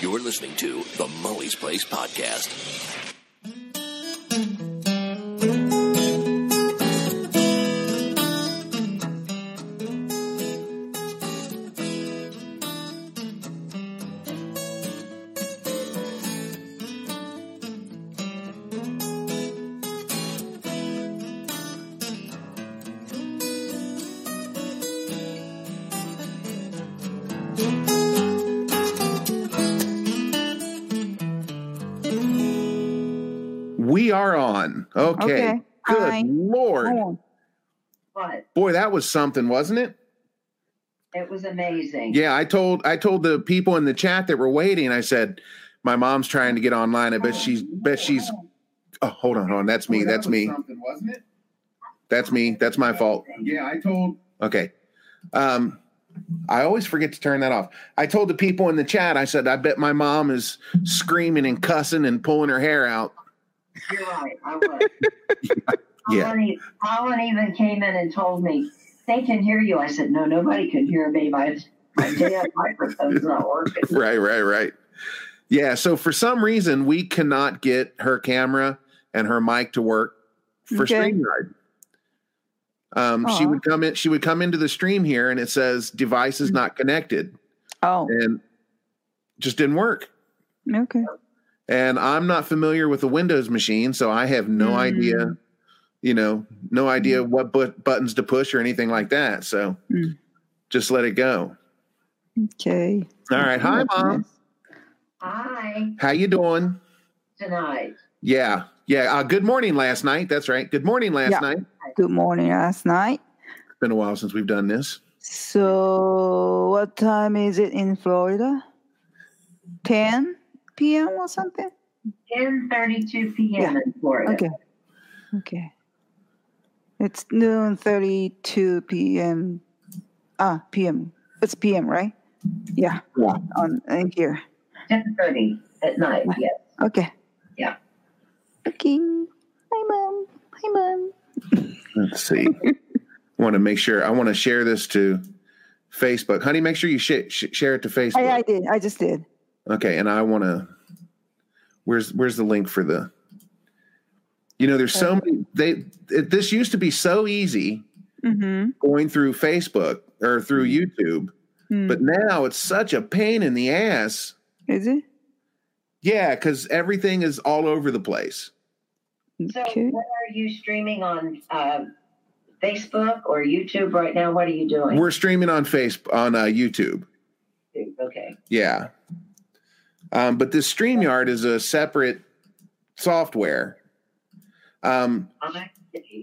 You're listening to the Molly's Place Podcast. Okay. Okay. Good Hi. Lord. Oh, What? Boy, that was something, wasn't it? It was amazing. Yeah, I told I told the people in the chat that were waiting, I said, My mom's trying to get online. I bet she's bet she's oh hold on, hold on. That's me. That's me. Something, wasn't it? That's me. That's my fault. Yeah, I told. Okay. Um I always forget to turn that off. I told the people in the chat, I said, I bet my mom is screaming and cussing and pulling her hair out. You're right. I was. Yeah. Alan, e- Alan even came in and told me they can hear you. I said, no, nobody can hear me. My my damn microphone's not working. right, right, right. Yeah. So for some reason, we cannot get her camera and her mic to work for Okay. StreamYard. Um, she would come in. She would come into the stream here, and it says device is not connected, oh, and just didn't work. okay. And I'm not familiar with the Windows machine, so I have no Mm. idea. You know, no idea what but- buttons to push or anything like that. So Mm. just let it go. Okay. All right. Hi, mom. Hi, How you doing? tonight. Yeah. Yeah. Uh, good morning last night. That's right. Good morning last Yeah. night. Good morning last night. It's been a while since we've done this. So, what time is it in Florida? 10 p.m. or something? 10:32 p.m. in Florida. Okay. Okay. It's noon 32 p.m. Ah, p.m. It's p.m., right? Yeah. Yeah. On in here. 10:30 at night. Yes. Okay. Yeah. Okay. Hi, mom. Hi, mom. Let's see. I want to make sure. I want to share this to Facebook. Honey, make sure you sh- sh- share it to Facebook. I, I did. I just did. Okay, and I want to. Where's Where's the link for the? You know, there's so many. They it, this used to be so easy Mm-hmm. going through Facebook or through YouTube, but now it's such a pain in the ass. Is it? Yeah, because everything is all over the place. So, Okay. what are you streaming on uh, Facebook or YouTube right now? What are you doing? We're streaming on Facebook on uh, YouTube. okay. Yeah. Um, but this StreamYard is a separate software. Um,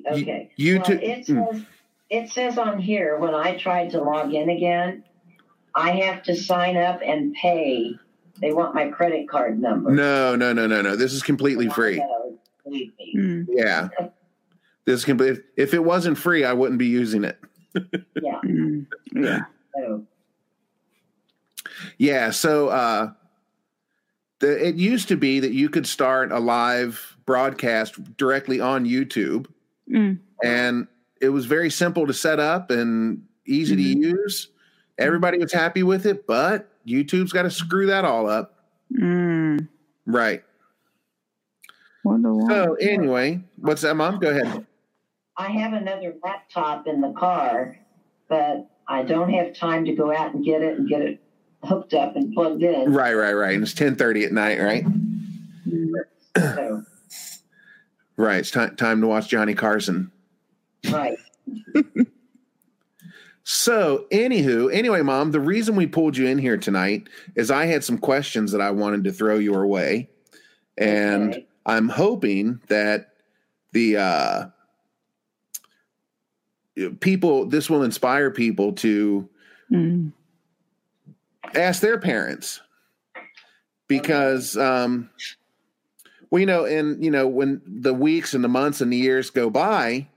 Okay. you well, too- it mm. says it says on here when I tried to log in again, I have to sign up and pay. They want my credit card number. no, no, no, no, no. This is completely free. No, believe me. Mm. Yeah. This is complete. If it wasn't free, I wouldn't be using it. Yeah. Mm. Yeah. So, Yeah. So uh, the, it used to be that you could start a live broadcast directly on YouTube, Mm. and it was very simple to set up and easy Mhm. to use. Everybody was happy with it, but YouTube's got to screw that all up. Mm. Right. Wonder why. So anyway, what's that, Mom? Go ahead. I have another laptop in the car, but I don't have time to go out and get it and get it hooked up and plugged in. Right, right, right. And it's ten thirty at night, right? So, Right. It's time time to watch Johnny Carson. right. So, anywho, anyway, Mom, the reason we pulled you in here tonight is I had some questions that I wanted to throw your way, and Okay. I'm hoping that the uh, people this will inspire people to Mm. Ask their parents because um well you know and you know when the weeks and the months and the years go by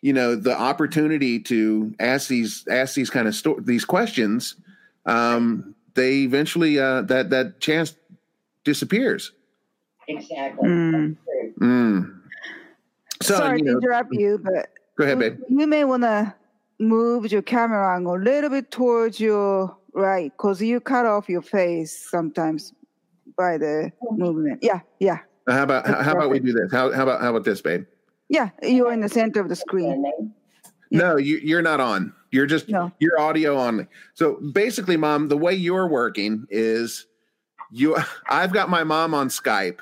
you know the opportunity to ask these ask these kind of sto- these questions um they eventually uh that that chance disappears Exactly. Mm. Mm. so Sorry you to interrupt you, but go ahead babe you may want to move your camera angle a little bit towards your right, because you cut off your face sometimes by the movement. Yeah, yeah, How about how, how about we do this? How how about how about this, babe? yeah. You're in the center of the screen. And they- No, you you're not on. You're just No. your audio only. So basically, mom, the way you're working is you. I've got my mom on Skype,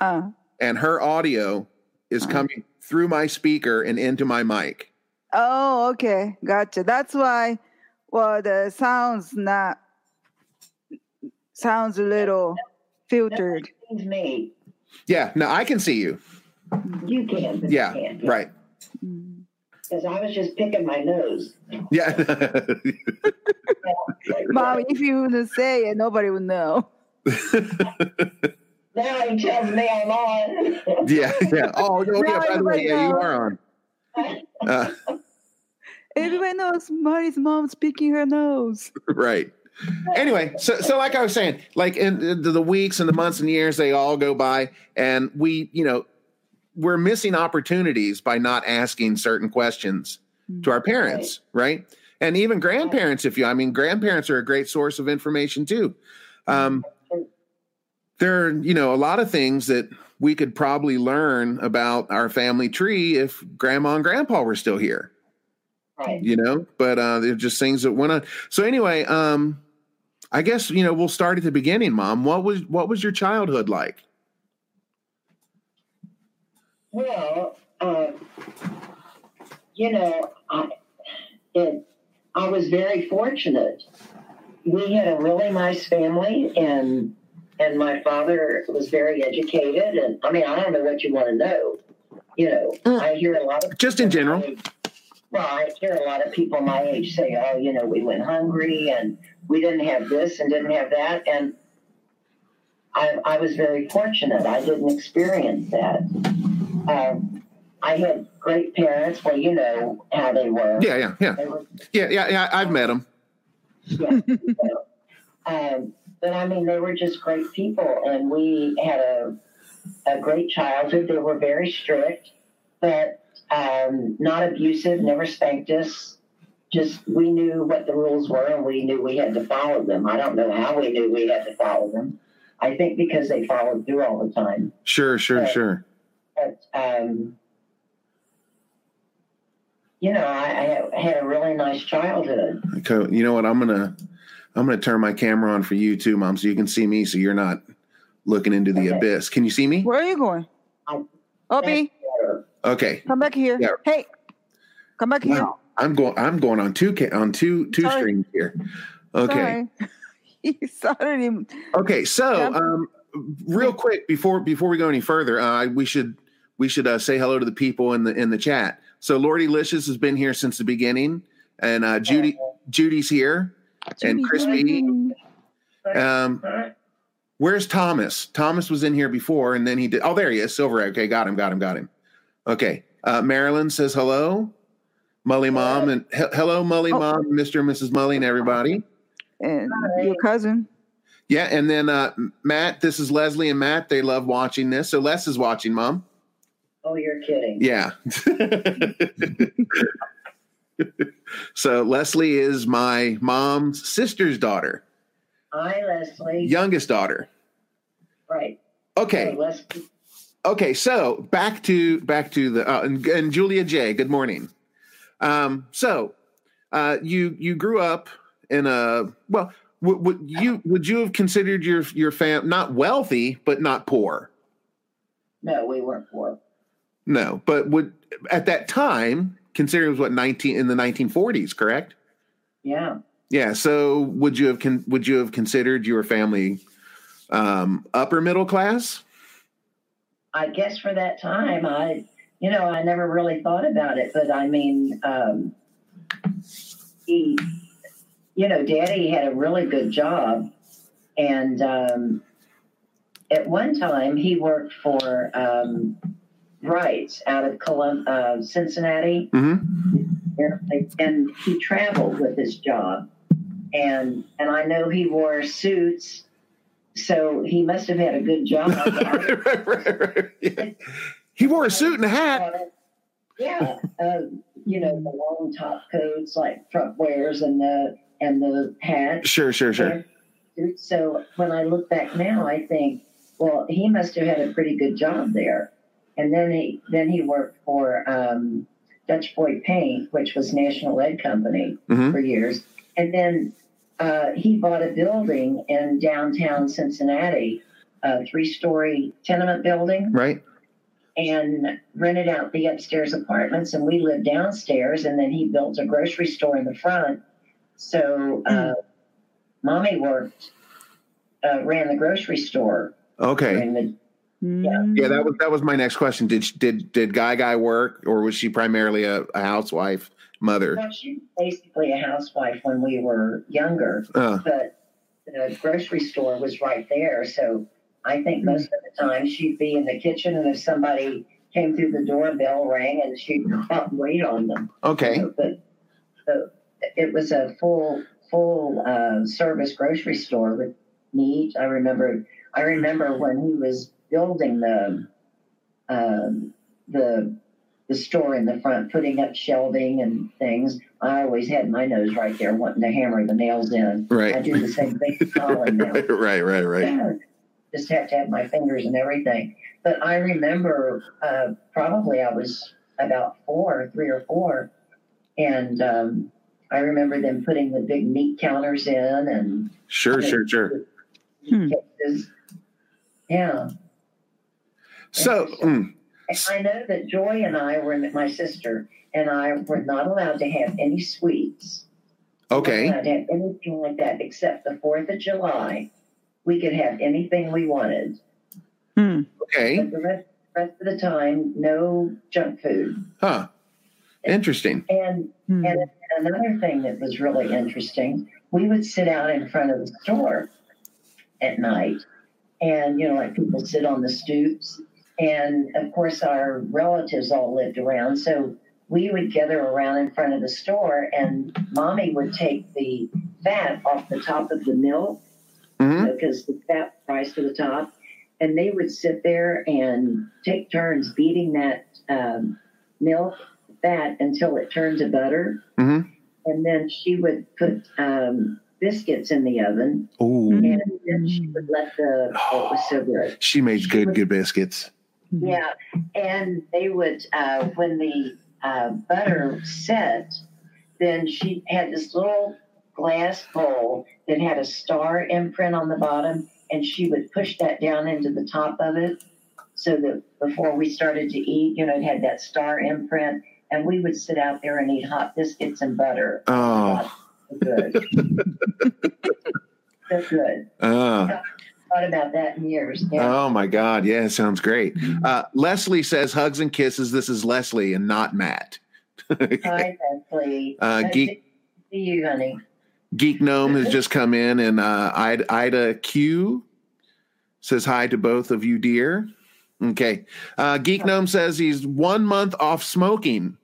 Uh, and her audio is Uh-huh. coming through my speaker and into my mic. oh, okay, gotcha. That's why. Well, the sounds not sounds a little filtered. Me. Yeah, no, I can see you. You can. but Yeah, you can't. right. Because I was just picking my nose. Yeah, Mom, if you would say it, nobody would know. Now he tells me I'm on. yeah, yeah. Oh, oh yeah. By the way, yeah, you are on. Uh, Everybody knows Marty's mom's picking her nose. right. Anyway, so so like I was saying, like in the, the weeks and the months and years, they all go by, and we, you know, we're missing opportunities by not asking certain questions to our parents, right? And even grandparents, if you, I mean, grandparents are a great source of information too. Um, there are, you know, a lot of things that we could probably learn about our family tree if grandma and grandpa were still here Right. you know but uh they're just things that went on so anyway um i guess you know we'll start at the beginning mom what was what was your childhood like Well, uh, you know, I, it, I was very fortunate. We had a really nice family, and and my father was very educated. And I mean, I don't know what you want to know. You know, Mm. I hear a lot of just in general Well, I hear a lot of people my age say, "Oh, you know, we went hungry and we didn't have this and didn't have that," and I, I was very fortunate. I didn't experience that. Um, I had great parents. Well, you know how they were. yeah yeah yeah were yeah yeah, yeah i've met them yeah. so, um, but I mean, they were just great people, and we had a a great childhood. They were very strict, but um, not abusive. Never spanked us. Just we knew what the rules were, and we knew we had to follow them. I don't know how we knew we had to follow them. I think because they followed through all the time. sure sure Right. sure But um, you know, I, I had a really nice childhood. okay you know what i'm gonna i'm gonna turn my camera on for you too mom so you can see me so you're not looking into the Okay. abyss can you see me Where are you going? Opie, okay come back here. Yeah. Hey, come back here. i'm going i'm going on two on two two Sorry. strings here okay Sorry. started him. Okay, so um, real quick before before we go any further, uh, we should we should uh, say hello to the people in the in the chat. So Lordy Licious has been here since the beginning, and uh, Judy Judy's here, and Judy, Crispy. Um, where's Thomas? Thomas was in here before, and then he did. Oh, there he is, Silver. Okay, got him, got him, got him. Okay, uh, Marilyn says hello, Mully Mom, and he- hello, Mully Oh. Mom, Mister and Mrs. Mully, and everybody. And your cousin. Yeah, and then uh, Matt, this is Leslie and Matt. They love watching this. So Les is watching, Mom. Oh, you're kidding. Yeah. so Leslie is my mom's sister's daughter, Hi, Leslie. youngest daughter. Right. Okay. So Leslie, Okay. So back to back to the uh, and, and Julia J. Good morning. Um, so uh, you you grew up in a well. Would, would you would you have considered your your fam not wealthy but not poor? no, we weren't poor. No, but would at that time considering it was what nineteen in the nineteen forties, correct? Yeah. Yeah. So would you have con- would you have considered your family um, upper middle class? I guess for that time, I, you know, I never really thought about it, but I mean, um, he, you know, Daddy had a really good job, and um, at one time he worked for um, Wrights out of Colum- uh, Cincinnati, Mm-hmm. and he traveled with his job, and and I know he wore suits, so he must have had a good job. Right, right, right. He wore a suit and a hat. Yeah, uh, you know the long top coats like Trump wears, and the and the hat. Sure, sure, sure. And so when I look back now, I think, well, he must have had a pretty good job there. And then he then he worked for um, Dutch Boy Paint, which was National Lead Company Mhm. for years. And then uh, he bought a building in downtown Cincinnati, a three-story tenement building Right. and rented out the upstairs apartments and we lived downstairs and then he built a grocery store in the front so uh, mommy worked uh, ran the grocery store Okay. during the Mm. Yeah, that was that was my next question. Did did did Guy Guy work, or was she primarily a, a housewife mother? well, she was basically a housewife when we were younger Uh, but the grocery store was right there so i think most of the time she'd be in the kitchen and if somebody came through the door bell rang and she'd and wait on them okay. but the, it was a full full uh, service grocery store with meat. I remember I remember when he was building the um, the the store in the front, putting up shelving and things. I always had my nose right there, wanting to hammer the nails in. Right. I do the same thing with Colin now. right. Right. Right. Just have to have my fingers and everything. But I remember uh, probably I was about four, three or four, and um, I remember them putting the big meat counters in and Sure. Sure. Sure. Hmm. Yeah, So. mm, And I know that Joy and I were my sister and I were not allowed to have any sweets. okay. Not allowed to have anything like that except the Fourth of July. We could have anything we wanted. Hmm. Okay. But the rest, rest of the time, no junk food. Huh. Interesting. And Hmm. and another thing that was really interesting, we would sit out in front of the store at night, and you know, like people sit on the stoops, and of course, our relatives all lived around, so we would gather around in front of the store, and mommy would take the fat off the top of the milk hmm because the fat rise to the top, and they would sit there and take turns beating that um, milk fat until it turned to butter, hmm and then she would put um, biscuits in the oven, Ooh. and then she would let the oh, it was so good. She made good good biscuits. Yeah, and they would uh, when the uh, butter set, then she had this little glass bowl that had a star imprint on the bottom, and she would push that down into the top of it, so that before we started to eat, you know, it had that star imprint, and we would sit out there and eat hot biscuits and butter. Oh. So good. so good. Uh, Thought about that in years. Yeah. oh my God. Yeah. Sounds great. Uh, Leslie says hugs and kisses. This is Leslie and not Matt. Hi, Leslie. Uh, geek- see you, honey. Geek Gnome has just come in, and uh, Ida, Ida Q says hi to both of you, dear. Okay. Uh, Geek Gnome says he's one month off smoking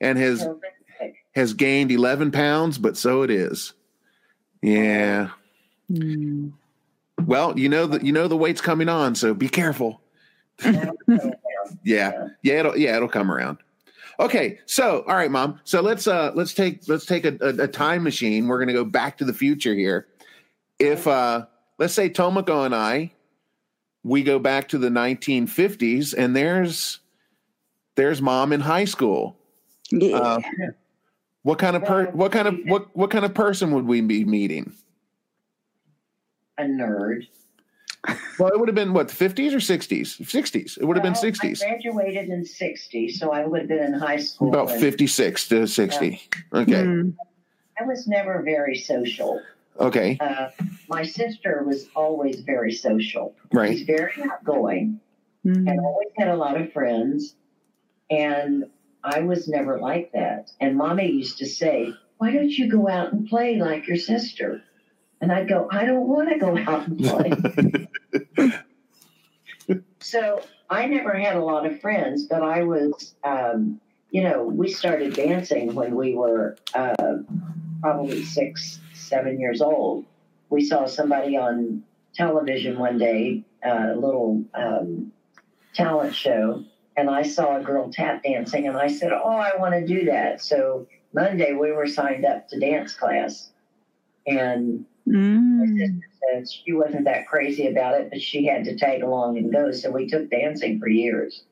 and has Terrific. has gained 11 pounds, but so it is. Yeah. Hmm. Well, you know that you know the weight's coming on, so be careful. Now it's going down. Yeah. Yeah, it'll yeah, it'll come around. Okay, so all right, mom. So let's uh let's take let's take a, a, a time machine. We're gonna go back to the future here. If uh let's say Tomoko and I we go back to the 1950s and there's there's mom in high school. Yeah. Uh, what kind of per what kind of what what kind of person would we be meeting? A nerd. Well, it would have been what, 50s or 60s? 60s. It would have been 60s. I graduated in 60, so I would have been in high school. About and 56 to 60. Okay. Hmm. I was never very social. Okay. Uh, my sister was always very social. Right. She's very outgoing Hmm. and always had a lot of friends. And I was never like that. And mommy used to say, Why don't you go out and play like your sister? And I'd go, I don't want to go out and play. so I never had a lot of friends, but I was, um, you know, we started dancing when we were uh, probably six, seven years old. We saw somebody on television one day, uh, a little um, talent show, and I saw a girl tap dancing, and I said, "Oh, I want to do that." So Monday we were signed up to dance class, and Mm. sister said she wasn't that crazy about it, but she had to tag along and go. So we took dancing for years.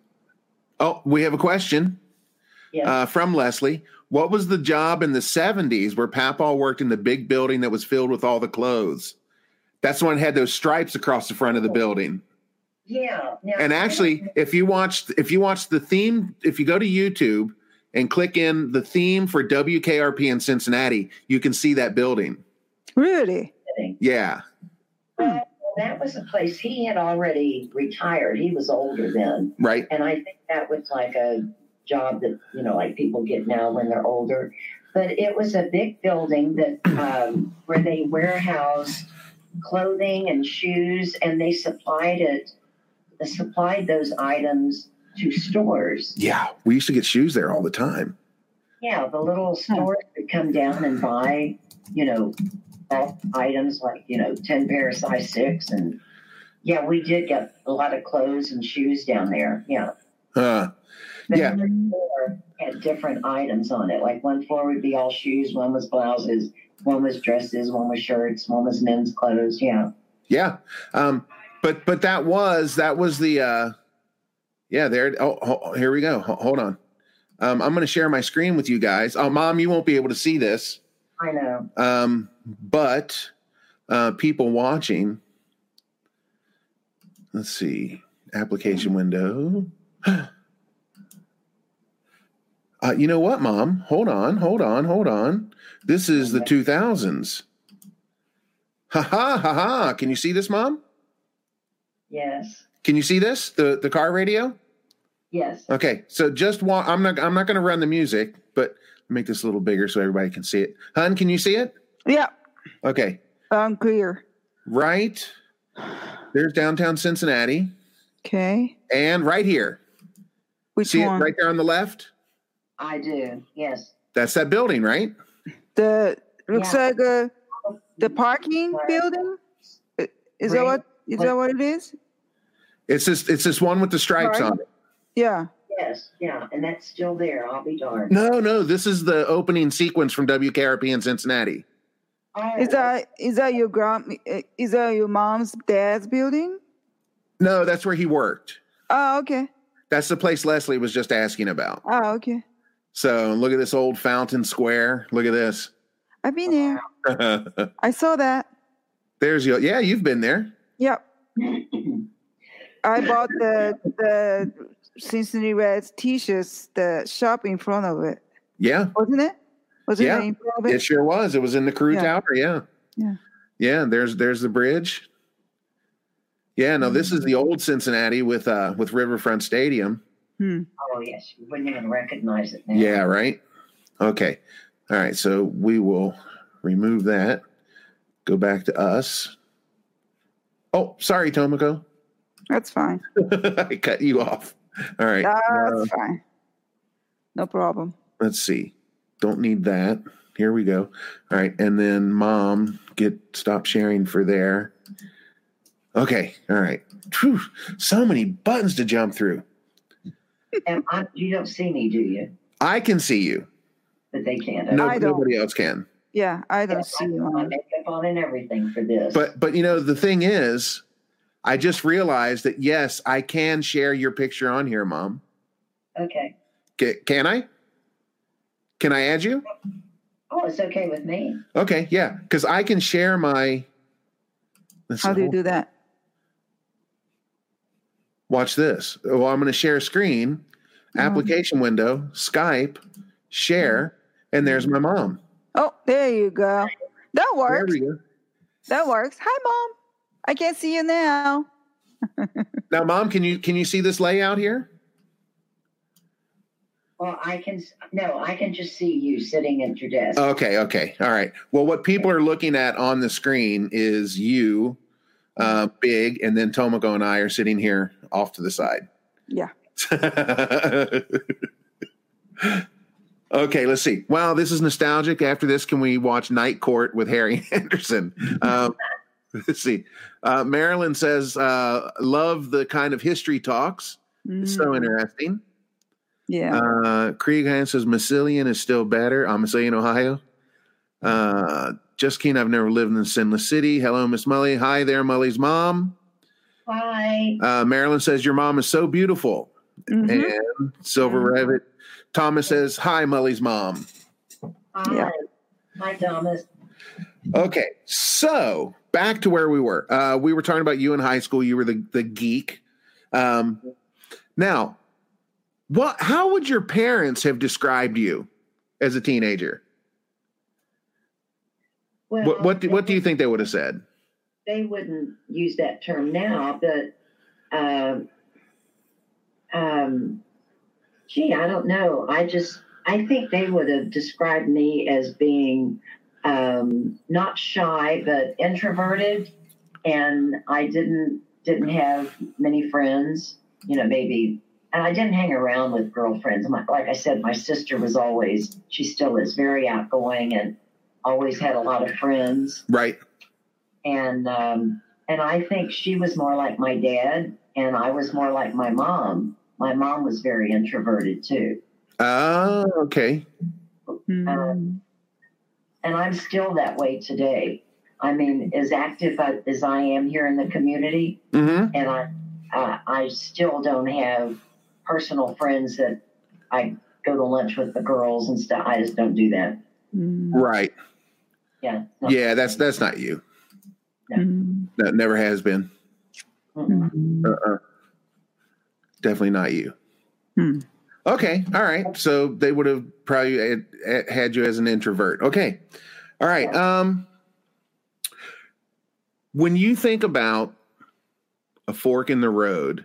Oh, we have a question Yeah. uh, from Leslie. What was the job in the 70s where Papaw worked in the big building that was filled with all the clothes? That's the one that had those stripes across the front of the building. yeah. Now, And actually, if you watch if you watch the theme, if you go to YouTube and click in the theme for WKRP in Cincinnati, you can see that building. Really? Yeah. Well, that was a place he had already retired. He was older then. Right. And I think that was like a job that, you know, like people get now when they're older. But it was a big building that um, where they warehouse clothing and shoes and they supplied it, they supplied those items to stores. Yeah. We used to get shoes there all the time. Yeah, the little stores would come down and buy, you know, bulk items like, you know, 10 pair of size six. And yeah, we did get a lot of clothes and shoes down there. Yeah. Uh, Yeah. floor had different items on it. Like one floor would be all shoes, one was blouses, one was dresses, one was shirts, one was men's clothes. Yeah. yeah. Um, but but that was that was the uh yeah, there oh, oh here we go. Hold on. Um, I'm gonna share my screen with you guys. Oh mom, you won't be able to see this. I know. Um, but uh, people watching, let's see, application window. Uh, you know what, Mom? Hold on, hold on, hold on. This is the 2000s. Ha ha ha ha! Can you see this, Mom? Yes. Can you see this? The the car radio? Yes. Okay, so just wa- I'm not I'm not going to run the music, but make this a little bigger so everybody can see it. Hun, can you see it? Yeah. Okay, I'm clear. right there's downtown Cincinnati, Okay. and right here. Which See one? it right there on the left? I do. Yes. That's that building, right? The looks Yeah. like uh, the parking Right. building. I- Is that Right. what? Is that what it is? It's this it's this one with the stripes Right. on it. Yeah. Yes. Yeah. And that's still there. I'll be darned. No, no, this is the opening sequence from WKRP in Cincinnati. Oh, Is that is that your grand? Eh, is that your mom's dad's building? No, that's where he worked. Oh, okay. That's the place Leslie was just asking about. Oh, okay. So look at this old fountain square. Look at this. I've been there. I saw that. There's your yeah, you've been there. Yep. I bought the the Cincinnati Reds t-shirts. The shop in front of it, Yeah, wasn't it? Was Yeah. it in front of it? it sure was. It was in the Carew Yeah. tower. Yeah. Yeah. Yeah, there's there's the bridge. Yeah, no, this is the old Cincinnati with uh with Riverfront Stadium. Hmm. Oh, yes. You wouldn't even recognize it now. Yeah, right. Okay. All right. So we will remove that. Go back to us. Oh, sorry, Tomoko. That's fine. I cut you off. All right. That's Uh, fine. No problem. let's see. Don't need that. Here we go. All right. And then mom, get stop sharing for there. Okay. All right. Phew, so many buttons to jump through. And I, you don't see me, do you? I can see you. But they can't. No, I don't. nobody else can. Yeah, I don't I see put you my on. makeup on and everything for this. But but you know the thing is, I just realized that yes, I can share your picture on here, mom. okay. Ca- Can I? Can I add you? Oh, it's okay with me. Okay, yeah, because I can share my. Let's How do you do that? Watch this. Well, I'm going to share screen, Oh. application window, Skype, share, and there's my mom. Oh, there you go. That There works. we go. That works. Hi, mom. I can't see you now. Now, mom, can you can you see this layout here? Well, I can, no, I can just see you sitting at your desk. Okay, okay, all right. Well, what people are looking at on the screen is you, uh, big, and then Tomoko and I are sitting here off to the side. Yeah. okay, let's see. Wow, this is nostalgic. After this, can we watch Night Court with Harry Anderson? Um, let's see. Uh, Marilyn says, uh, "Love the kind of history talks. It's so Mm. interesting." Yeah. Uh, Krieg Hans says Massillon is still better. I'm Massillon, Ohio. Uh, just keen. I've never lived in Sinless City. Hello, Miss Mully. Hi there, Mully's mom. Hi. Uh, Marilyn says your mom is so beautiful. Mhm. And Silver Mhm. Rabbit. Thomas says hi, Mully's mom. Hi. Yeah. Hi, Thomas. Okay, so back to where we were. Uh, we were talking about you in high school. You were the the geek. Um, now, what? How would your parents have described you as a teenager? Well, What what do, what do you think they would have said? they wouldn't use that term now, but um, um, gee, I don't know. I just I think they would have described me as being um, not shy but introverted, and I didn't didn't have many friends. You know, maybe. And I didn't hang around with girlfriends. My, like I said, my sister was always, she still is very outgoing and always had a lot of friends Right. and um, and I think she was more like my dad, and I was more like my mom. My mom was very introverted too, Oh, okay. Mm. And I'm still that way today. I mean, as active as I am here in the community, Mm-hmm. and I uh, I still don't have personal friends that I go to lunch with the girls and stuff. I just don't do that. Mm. Right. Yeah. no. Yeah, that's that's not you. Mm. That never has been. Mm-mm. Mm. Uh-uh. Definitely not you. Hmm. Okay. All right. So they would have probably had, had you as an introvert. Okay. All right. Um, when you think about a fork in the road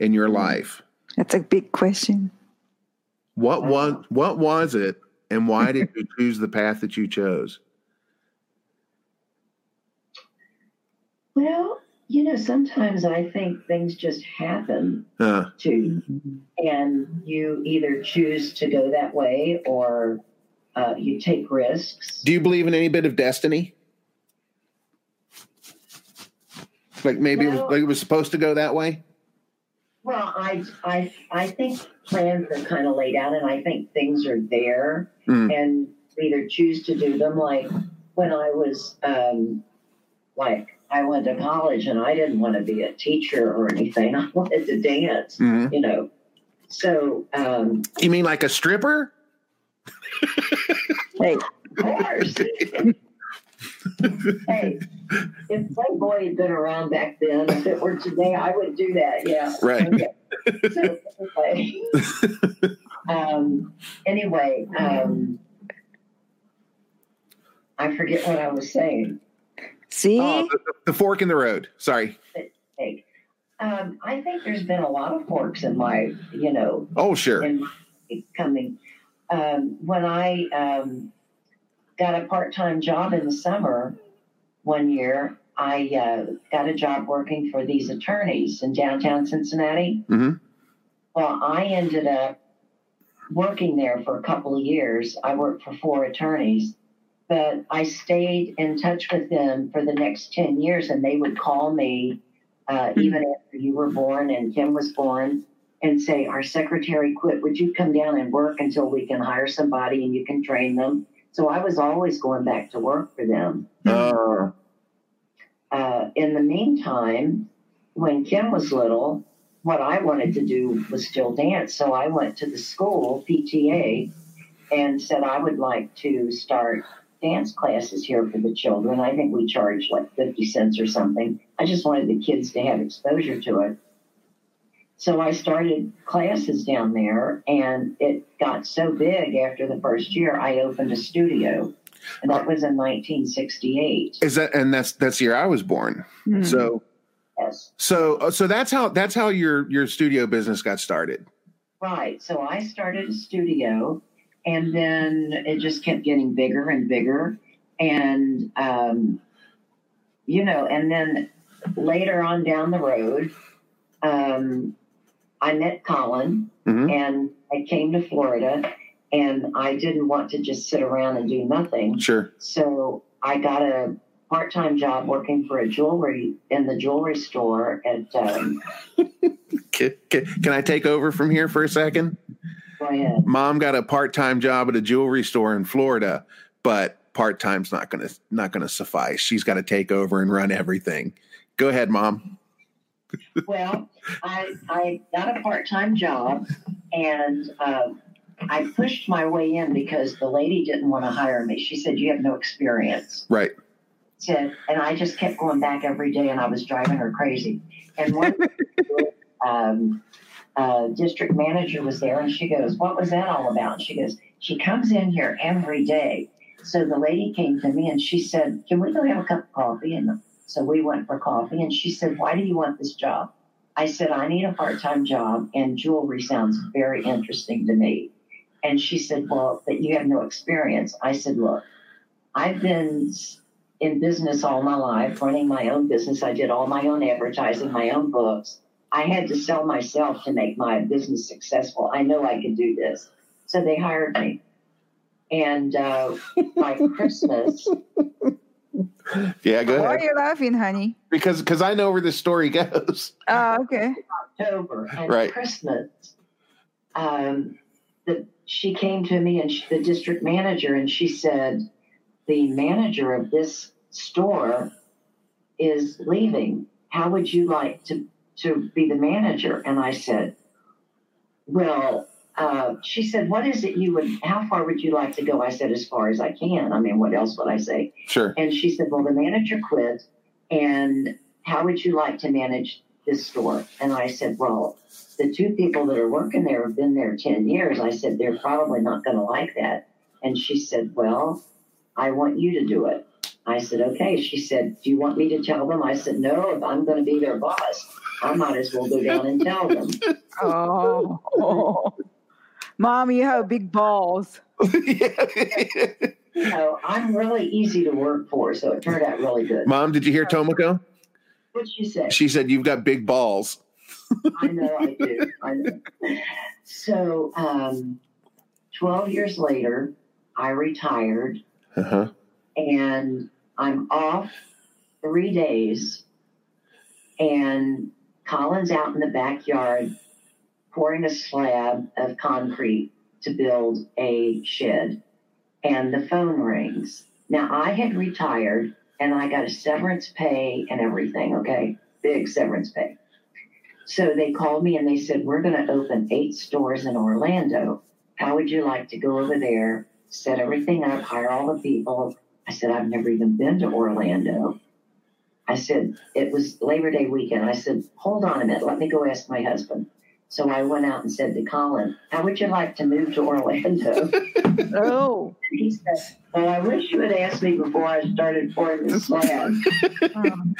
in your life, That's a big question. what was what was it, and why did you choose the path that you chose? Well, you know, sometimes I think things just happen Uh, to you. and you either choose to go that way or uh, you take risks. do you believe in any bit of destiny? Like maybe it was, like it was supposed to go that way. Well, I, I, I think plans are kind of laid out, and I think things are there, Mm. and either choose to do them. Like when I was, um, like I went to college, and I didn't want to be a teacher or anything. I wanted to dance, Mhm. you know. So, um, You mean like a stripper? Hey, of course. hey, if Playboy had been around back then, if it were today, I would do that. Yeah. Right. Okay. So, anyway, um, anyway, um, I forget what I was saying. See? Oh, the, the fork in the road. Sorry. Hey, um, I think there's been a lot of forks in my, you know, Oh, sure. in my coming. Um, when I um, got a part time job in the summer one year, I uh, got a job working for these attorneys in downtown Cincinnati. Mhm. Well, I ended up working there for a couple of years. I worked for four attorneys, but I stayed in touch with them for the next 10 years, and they would call me uh, even after you were born and Kim was born and say, Our secretary quit. Would you come down and work until we can hire somebody and you can train them? So I was always going back to work for them. Uh, Uh, in the meantime, when Kim was little, what I wanted to do was still dance. So I went to the school, PTA, and said I would like to start dance classes here for the children. I think we charged like 50 cents or something. I just wanted the kids to have exposure to it. So I started classes down there, and it got so big after the first year, I opened a studio. And that was in 1968. is that and that's that's the year I was born. Mm. So Yes. so uh, so that's how that's how your your studio business got started. Right. So I started a studio, and then it just kept getting bigger and bigger. And, um, you know, and then later on down the road, um, I met Colin, Mhm. and I came to Florida, and I didn't want to just sit around and do nothing. Sure. So I got a part-time job working for a jewelry in the jewelry store at. Um, Can, can, can I take over from here for a second? Mom got a part-time job at a jewelry store in Florida, but part-time's not going to not going to suffice. She's got to take over and run everything. Go ahead, Mom. Well, I I got a part-time job, and um, I pushed my way in because the lady didn't want to hire me. She said you have no experience. Right. said, and I just kept going back every day, and I was driving her crazy. And one um, uh, district manager was there, and she goes, "What was that all about?" She goes, "She comes in here every day." So the lady came to me and she said, "Can we go have a cup of coffee?" And so we went for coffee, and she said, "Why do you want this job?" I said, "I need a part-time job, and jewelry sounds very interesting to me." And she said, "Well, that you have no experience." I said, "Look." I've been in business all my life, running my own business. I did all my own advertising, my own books. I had to sell myself to make my business successful. I know I could do this. So they hired me. And uh, by Christmas, Yeah, go ahead. Why are you laughing, honey? Because because I know where this story goes. Ah, okay. October and Right. Christmas, um, the, she came to me and she, the district manager, and she said, "The manager of this store is leaving. How would you like to to be the manager?" And I said, "Well." Uh, she said, "What is it you would? How far would you like to go?" I said, "As far as I can." I mean, what else would I say? Sure. And she said, Well, the manager quit, and how would you like to manage this store? And I said, Well, the two people that are working there have been there 10 years. I said, They're probably not going to like that. And she said, Well, I want you to do it. I said, Okay. She said, Do you want me to tell them? I said, No, I'm going to be their boss, I might as well go down and tell them. Oh. Mom, you have big balls. You know, I'm really easy to work for, so it turned out really good. Mom, did you hear Tomoko? What'd she say? She said you've got big balls. I know I do. I know. So, um, 12 years later, I retired Uh-huh. and I'm off three days. And Colin's out in the backyard pouring a slab of concrete to build a shed. And the phone rings. Now, I had retired and I got a severance pay and everything, okay? Big severance pay. So they called me and they said, We're going to open eight stores in Orlando. How would you like to go over there, set everything up, hire all the people? I said, I've never even been to Orlando. I said, It was Labor Day weekend. I said, Hold on a minute. Let me go ask my husband. So I went out and said to Colin, How would you like to move to Orlando? Oh. he said, Well, I wish you had asked me before I started pouring the slab. Um,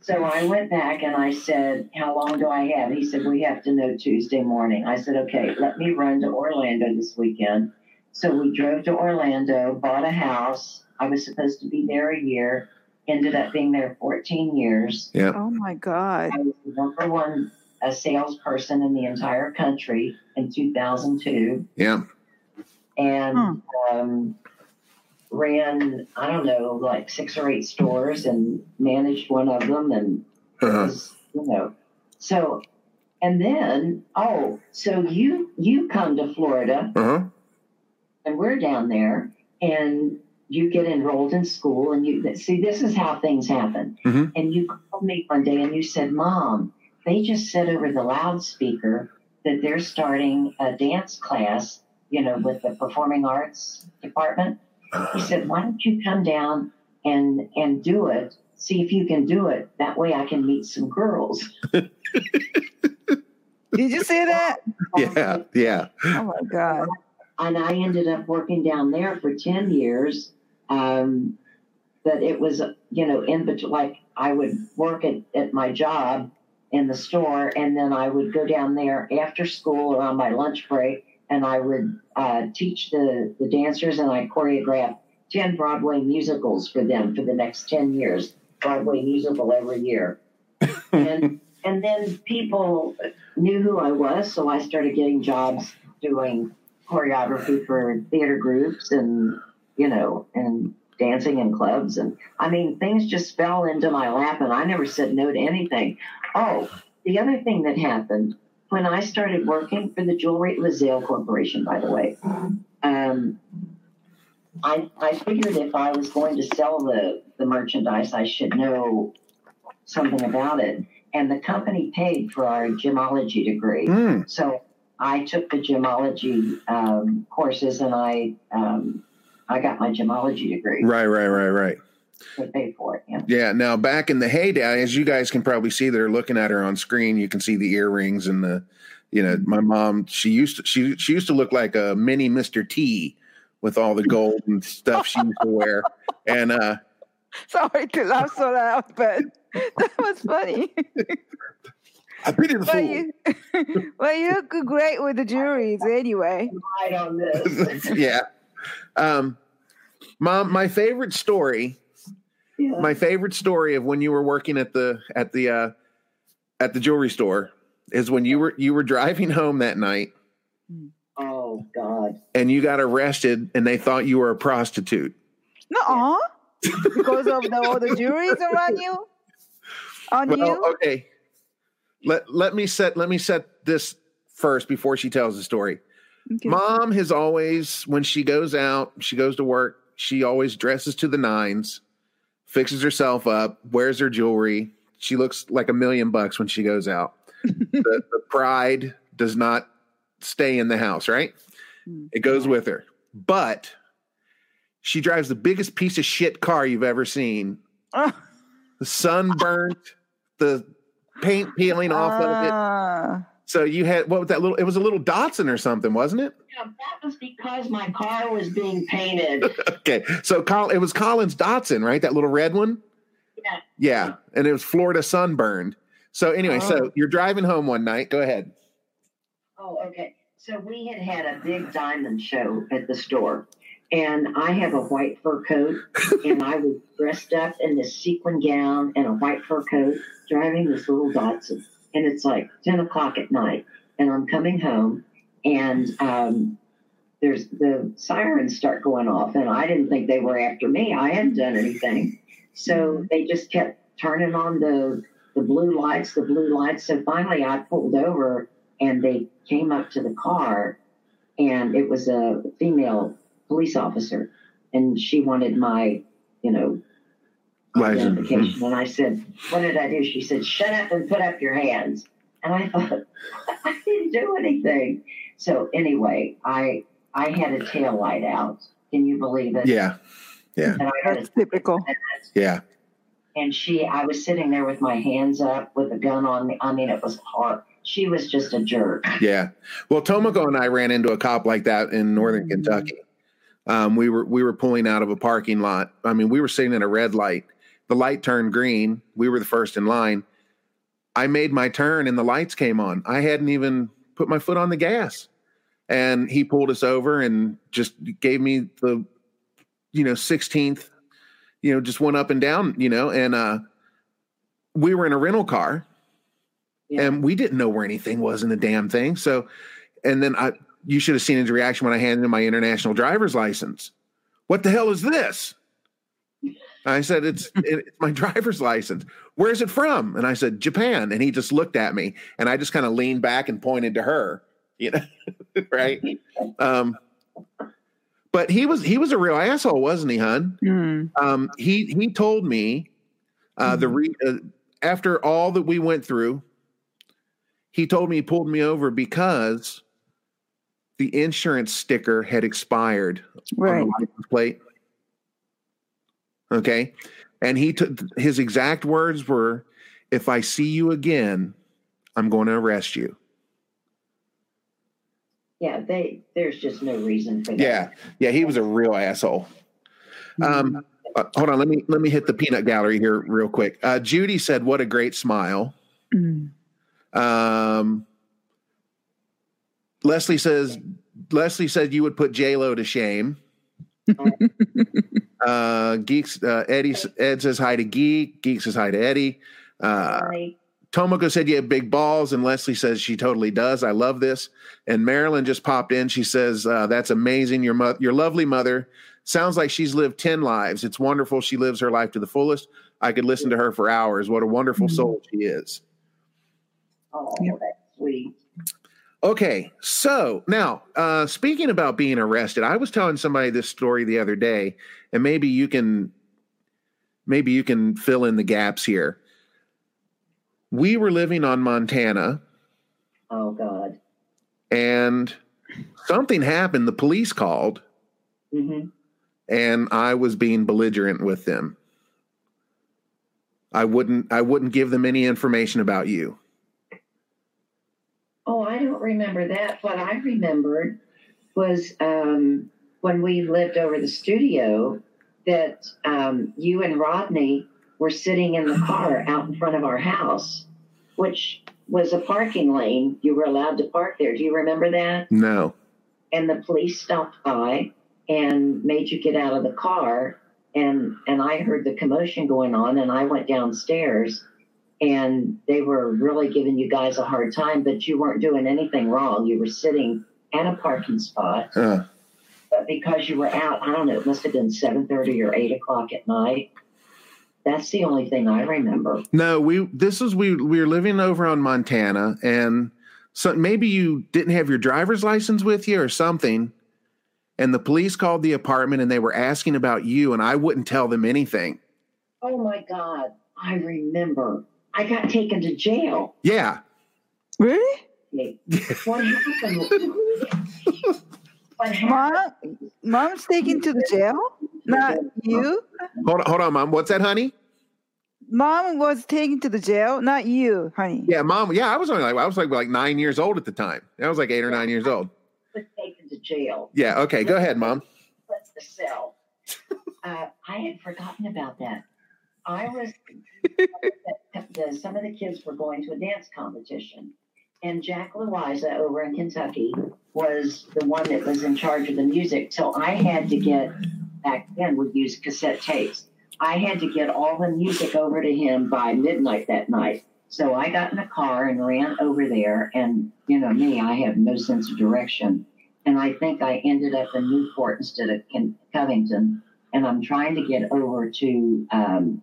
So I went back and I said, How long do I have? He said, We have to know Tuesday morning. I said, Okay, let me run to Orlando this weekend. So we drove to Orlando, bought a house. I was supposed to be there a year, ended up being there 14 years. oh my God. I was the number one a salesperson in the entire country in 2002 Yeah. and um, ran, I don't know, like six or eight stores and managed one of them and Uh-huh. was, you know so and then oh so you you come to florida Uh-huh. and we're down there and you get enrolled in school and you see this is how things happen Mhm. and you called me one day and you said mom they just said over the loudspeaker that they're starting a dance class you know with the performing arts department he Uh-huh. said why don't you come down and and do it see if you can do it that way i can meet some girls Did you say that? Yeah. Yeah. Oh my God. and I ended up working down there for 10 years. Um, but it was, you know, in between, like I would work at, at my job in the store, and then I would go down there after school or on my lunch break, and I would uh, teach the, the dancers and I choreographed 10 Broadway musicals for them for the next 10 years, Broadway musical every year. and, and then people knew who I was, so I started getting jobs doing choreography for theater groups and you know and dancing in clubs. And I mean, things just fell into my lap and I never said no to anything. Oh, the other thing that happened when I started working for the jewelry, was Corporation, by the way. Um, I, I figured if I was going to sell the, the merchandise, I should know something about it. And the company paid for our gemology degree. Mm. So I took the gemology um, courses and I um, I got my gemology degree. Right, right, right, right. They paid for it. Yeah. Yeah. Now, back in the heyday, as you guys can probably see, they're looking at her on screen. You can see the earrings and the, you know, my mom. She used to she she used to look like a mini Mister T with all the gold and stuff she used to wear. And uh, Sorry to laugh so loud, but that was funny. I pity the but fool. you, well, you look great with the jewelries anyway. Right on this. yeah. Um, mom, my favorite story, yeah. my favorite story of when you were working at the at the uh, at the jewelry store is when you were you were driving home that night Oh God. and you got arrested and they thought you were a prostitute. No, because of the, all the jewelries around you, on Well, you. okay. Let let me set let me set this first before she tells the story. Okay. Mom has always, when she goes out, she goes to work, she always dresses to the nines, fixes herself up, wears her jewelry. She looks like a million bucks when she goes out. the, the pride does not stay in the house, right? Hmm. It goes with her. But she drives the biggest piece of shit car you've ever seen. The sunburnt, the paint peeling off of it. So you had what was that little? It was a little Datsun or something, wasn't it? Yeah, that was because my car was being painted. Okay, so Col- it was Colin's Datsun, right? That little red one. Yeah. Yeah, and it was Florida sunburned. So anyway, so Oh. you're driving home one night. Go ahead. Oh, okay. So we had had a big diamond show at the store, and I have a white fur coat, and I was dressed up in this sequin gown and a white fur coat, driving this little Datsun, and it's like ten o'clock at night, and I'm coming home, and um, there's the sirens start going off, and I didn't think they were after me. I hadn't done anything, so they just kept turning on the the blue lights, the blue lights. So finally, I pulled over and they came up to the car and it was a female police officer and she wanted my you know License. identification and i said what did i do she said shut up and put up your hands and i thought i didn't do anything so anyway i i had a tail light out can you believe it Yeah, and i had a That's typical. yeah. and she i was sitting there with my hands up with a gun on me i mean it was hard she was just a jerk Yeah. Well, Tomoko and I ran into a cop like that in northern Kentucky. Um, we were we were pulling out of a parking lot. I mean, we were sitting in a red light. The light turned green. We were the first in line. I made my turn and the lights came on. I hadn't even put my foot on the gas. And he pulled us over and just gave me the you know 16th you know just went up and down, you know, and uh we were in a rental car Yeah. and we didn't know where anything was in the damn thing. So, and then I, you should have seen his reaction when I handed him my international driver's license. What the hell is this? I said, it's, it's my driver's license. Where's it from? And I said, Japan. And he just looked at me and I just kind of leaned back and pointed to her, you know, right. Um, but he was, he was a real asshole, wasn't he, hun? Hmm. um, he he told me uh, the re- uh, after all that we went through, he told me he pulled me over because the insurance sticker had expired on Right. the license plate. Okay, and he took his exact words were, "If I see you again, I'm going to arrest you." Yeah, they there's just no reason for that. Yeah, yeah, he was a real asshole. Um, uh, hold on, let me let me hit the peanut gallery here real quick. Uh, Judy said, "What a great smile." Hmm. Um, Leslie says, "Leslie said you would put J Lo to shame." Uh, geeks. Uh, Eddie Ed says hi to Geek. Geek says hi to Eddie. Uh, Sorry. Tomoko said you have big balls, and Leslie says she totally does. I love this. And Marilyn just popped in. She says uh, that's amazing. Your mo- your lovely mother Sounds like she's lived 10 lives. It's wonderful. She lives her life to the fullest. I could listen to her for hours. What a wonderful Mhm. soul she is. Oh, Yep. that's sweet. Okay, so now uh, speaking about being arrested, I was telling somebody this story the other day, and maybe you can, maybe you can fill in the gaps here. We were living on Montana, Oh God. and something happened. The police called, hmm and I was being belligerent with them. I wouldn't. I wouldn't give them any information about you. I don't remember that. What I remembered was um, when we lived over the studio that um, you and Rodney were sitting in the car out in front of our house, which was a parking lane. You were allowed to park there. Do you remember that? No. and the police stopped by and made you get out of the car and and I heard the commotion going on and I went downstairs and they were really giving you guys a hard time but you weren't doing anything wrong. You were sitting at a parking spot. But because you were out I don't know it must have been 7:30 or 8 o'clock at night. That's the only thing I remember. No, we this was we we were living over on Montana and so maybe you didn't have your driver's license with you or something. And the police called the apartment and they were asking about you and I wouldn't tell them anything. oh my god. I remember I got taken to jail Yeah. Really? what happened what happened Mom, mom's taken to the jail? Not you? Hold on, hold on, mom. What's that, honey? Mom was taken to the jail, not you, honey. Yeah, mom. Yeah, I was only like I was like like 9 years old at the time. I was like 8 or 9 years old. was taken to jail. Yeah, okay. Go ahead, mom. What's the cell? Uh, I had forgotten about that. I was the, some of the kids were going to a dance competition, and Jack Louisa over in Kentucky was the one that was in charge of the music. So I had to get back then we use cassette tapes. I had to get all the music over to him by midnight that night. So I got in the car and ran over there, and you know me, I have no sense of direction and I think I ended up in Newport instead of Covington. And I'm trying to get over to um,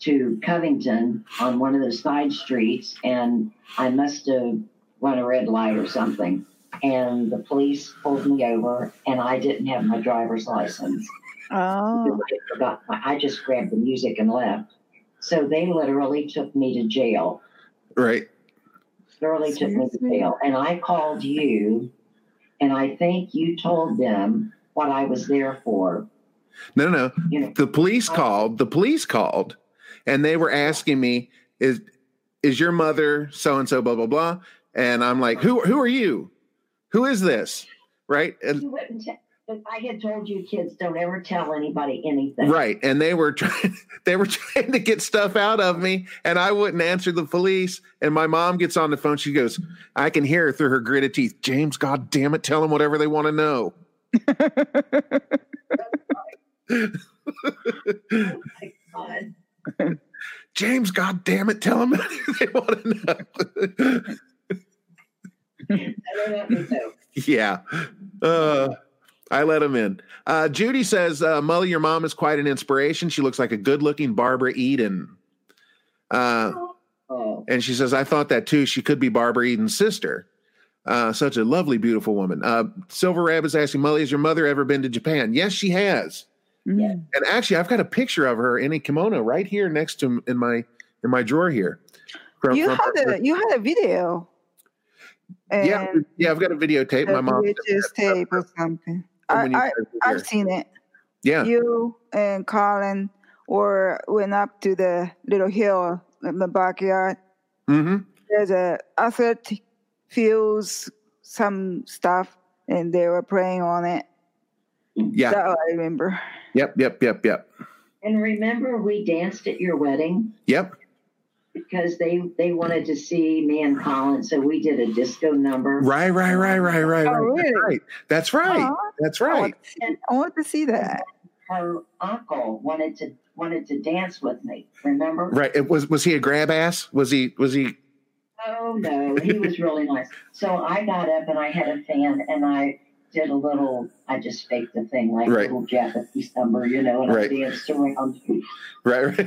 to Covington on one of the side streets, and I must have run a red light or something. And the police pulled me over, and I didn't have my driver's license. Oh. I forgot. I just grabbed the music and left. So they literally took me to jail Right. literally took me to jail. And I called you, and I think you told them what I was there for. No, no, no. You know, The police called. The police called, and they were asking me, "Is is your mother so and so?" Blah blah blah. And I'm like, "Who who are you? Who is this?" Right. And you wouldn't. T- but I had told you kids don't ever tell anybody anything. right. And they were trying. They were trying to get stuff out of me, and I wouldn't answer the police. And my mom gets on the phone. She goes, "I can hear her through her gritted teeth." James, God damn it, tell them whatever they want to know. Oh my God. James, God damn it, tell them they want to know. I don't let me know. Yeah. Uh, I let him in. Uh, Judy says, uh, Mully, your mom is quite an inspiration. She looks like a good looking Barbara Eden. Uh, Oh, and she says, I thought that too. She could be Barbara Eden's sister. Uh, such a lovely, beautiful woman. Uh, Silver Rab is asking, Mully, has your mother ever been to Japan? Yes, she has. Mm. And actually, I've got a picture of her in a kimono right here next to in my in my drawer here. From- You from had her- a you had a video. yeah, And yeah, I've got a videotape. My mom tape or something. I, I guys were here. I've seen it. yeah, You and Colin or went up to the little hill in the backyard. hmm There's a athletic fields, some stuff, and they were praying on it. yeah, That I remember. Yep, yep, yep, yep, and remember we danced at your wedding yep. because they they wanted to see me and Colin, so we did a disco number. Right, right, right, right, right, Oh, right. really? That's right. That's right. Aw. That's I right. want, to see, I want to see that. Her uncle wanted to wanted to dance with me. Remember? Right. It was was he a grab ass? Was he was he Oh no, he was really nice. So I got up and I had a fan and I did a little. I just faked the thing like Right. a little Japanese number, you know, and Right. I danced around. Right, right,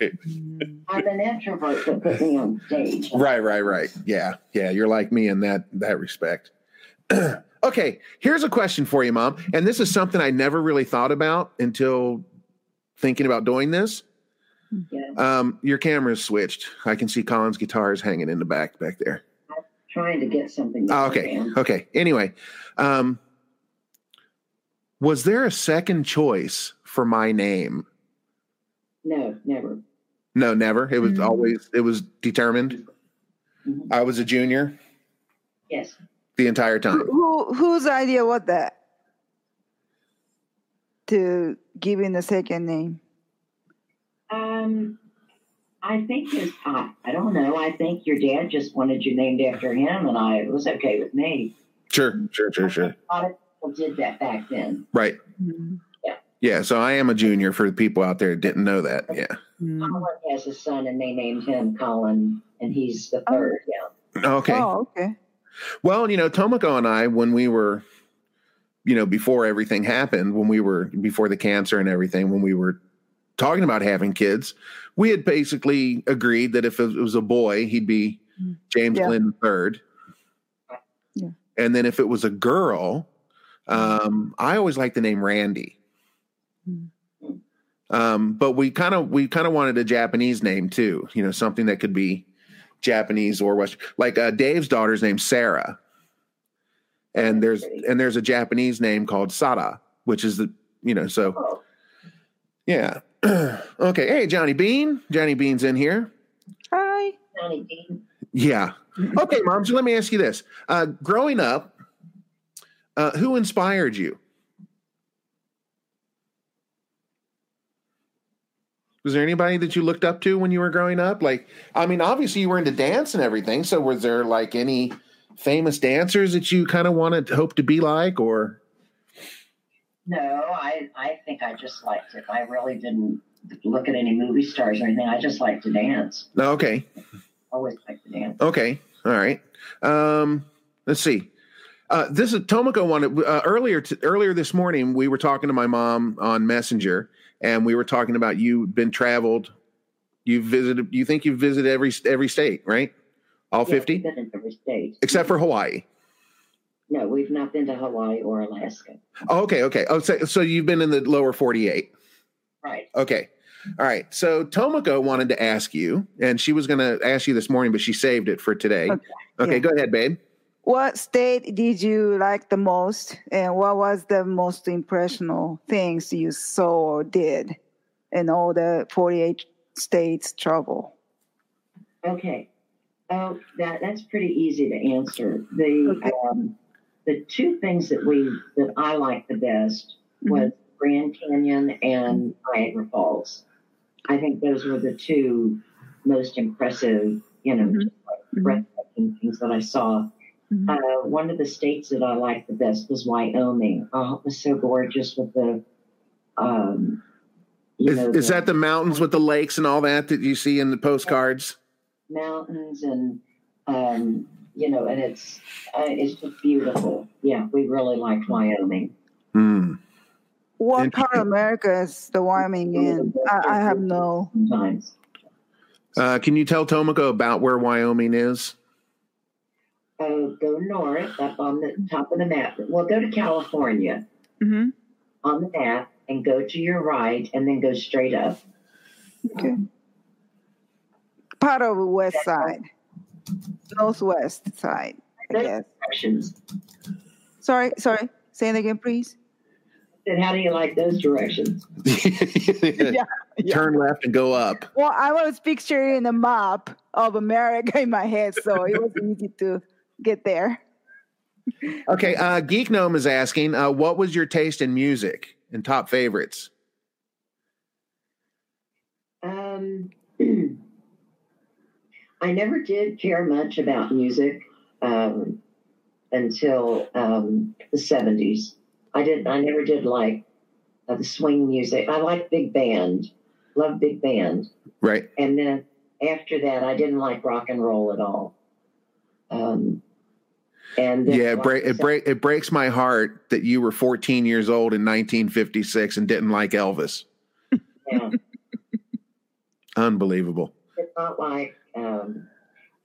right, I'm an introvert, but put me on stage. right, right, right. Yeah, yeah. You're like me in that that respect. okay, here's a question for you, mom, and this is something I never really thought about until thinking about doing this. Yeah, Um, your camera's switched. I can see Colin's guitars hanging in the back back there. Trying to get something. Oh, okay. down. Okay. Anyway, um, was there a second choice for my name? No, never. No, never. It was Mhm. always it was determined. Mhm. I was a junior Yes. the entire time. Who whose idea was that? To give him the second name. Um, I think his. I, I don't know. I think your dad just wanted you named after him, and I it was okay with me. Sure, sure, sure, sure. A lot of people did that back then. Right. Mm-hmm. Yeah. So I am a junior for the people out there that didn't know that. Yeah. Mm-hmm. Colin has a son, and they named him Colin, and he's the Oh. third. Yeah. Okay. Oh, okay. Well, you know, Tomoko and I, when we were, you know, before everything happened, when we were before the cancer and everything, when we were talking about having kids, we had basically agreed that if it was a boy, he'd be James Yeah. Glenn third. Yeah. And then if it was a girl, um, I always liked the name Randy. Um, but we kind of we kind of wanted a Japanese name too, you know, something that could be Japanese or Western. Like uh, Dave's daughter's named Sarah, and there's and there's a Japanese name called Sada, which is the you know so Oh, yeah. okay, hey Johnny Bean, Johnny Bean's in here. Hi. Johnny Dean. Yeah. Okay, mom. So let me ask you this: uh, Growing up, uh, who inspired you? Was there anybody that you looked up to when you were growing up? Like, I mean, obviously you were into dance and everything. So, was there like any famous dancers that you kind of wanted to hope to be like, or? No, I I think I just liked it. I really didn't look at any movie stars or anything. I just liked to dance. Okay, Always liked to dance. okay, all right. Um, let's see. Uh, this is Tomoko wanted uh, earlier. T- earlier this morning, we were talking to my mom on Messenger, and we were talking about you've been traveled. You've visited. You think you've visited every every state, right? All fifty, in every state. except for Hawaii. No, we've not been to Hawaii or Alaska. Oh, okay, okay. Oh, so, so you've been in the lower forty-eight. Right. Okay. All right. So Tomoko wanted to ask you, and she was going to ask you this morning, but she saved it for today. Okay. Okay, Yeah. go ahead, babe. What state did you like the most, and what was the most impressional things you saw or did in all the forty-eight states travel? Okay. Oh, that that's pretty easy to answer. The Okay. um, the two things that we that I liked the best was Grand Canyon and Niagara Falls. I think those were the two most impressive, you know, Mhm. just like Mhm. breathtaking things that I saw. Mhm. Uh, one of the states that I liked the best was Wyoming. Oh, it was so gorgeous with the, um, you Is, know, is the that the mountains with the lakes and all that that you see in the postcards? mountains and, um, you know, and it's uh, it's just beautiful. Yeah, we really liked Wyoming. Hmm. What part of America is the Wyoming in? I, I have no. Sometimes. Uh, can you tell Tomoko about where Wyoming is? Uh, go north up on the top of the map. Well, go to California hmm on the map and go to your right and then go straight up. Okay. Part of the west side, northwest side. I guess. directions. Sorry, sorry. Say it again, please. And how do you like those directions? yeah. Turn left and go up. Well, I was picturing a map of America in my head, so it was easy to get there. Okay. Uh, Geek Gnome is asking, uh, what was your taste in music and top favorites? Um, I never did care much about music um, until um, the seventies. I didn't. I never did like uh, the swing music. I like big band. Love big band. Right. And then after that, I didn't like rock and roll at all. Um, And then, Yeah, it, break, it break it breaks my heart that you were 14 years old in 1956 and didn't like Elvis. yeah, Unbelievable. It's not like, um,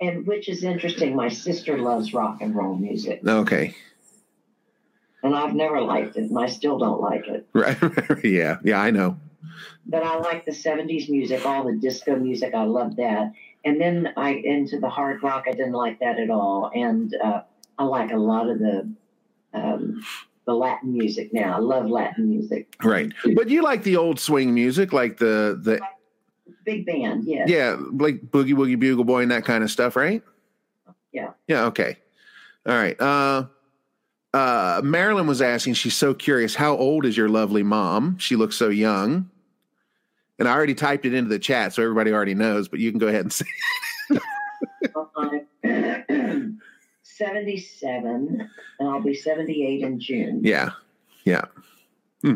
and which is interesting. My sister loves rock and roll music, Okay. and I've never liked it, and I still don't like it. Right. yeah. Yeah, I know. But I like the '70s music, all the disco music. I love that. And then I into the hard rock. I didn't like that at all. And uh, I like a lot of the um, the Latin music now. I love Latin music. Right. But you like the old swing music, like the the Big band, yeah. yeah, like Boogie Woogie Bugle Boy and that kind of stuff, right? Yeah. Yeah, okay. All right. Uh uh Marilyn was asking, she's so curious, how old is your lovely mom? She looks so young. And I already typed it into the chat, so everybody already knows, but you can go ahead and say I'm 77, and I'll be 78 in June. Yeah. Yeah. Hmm.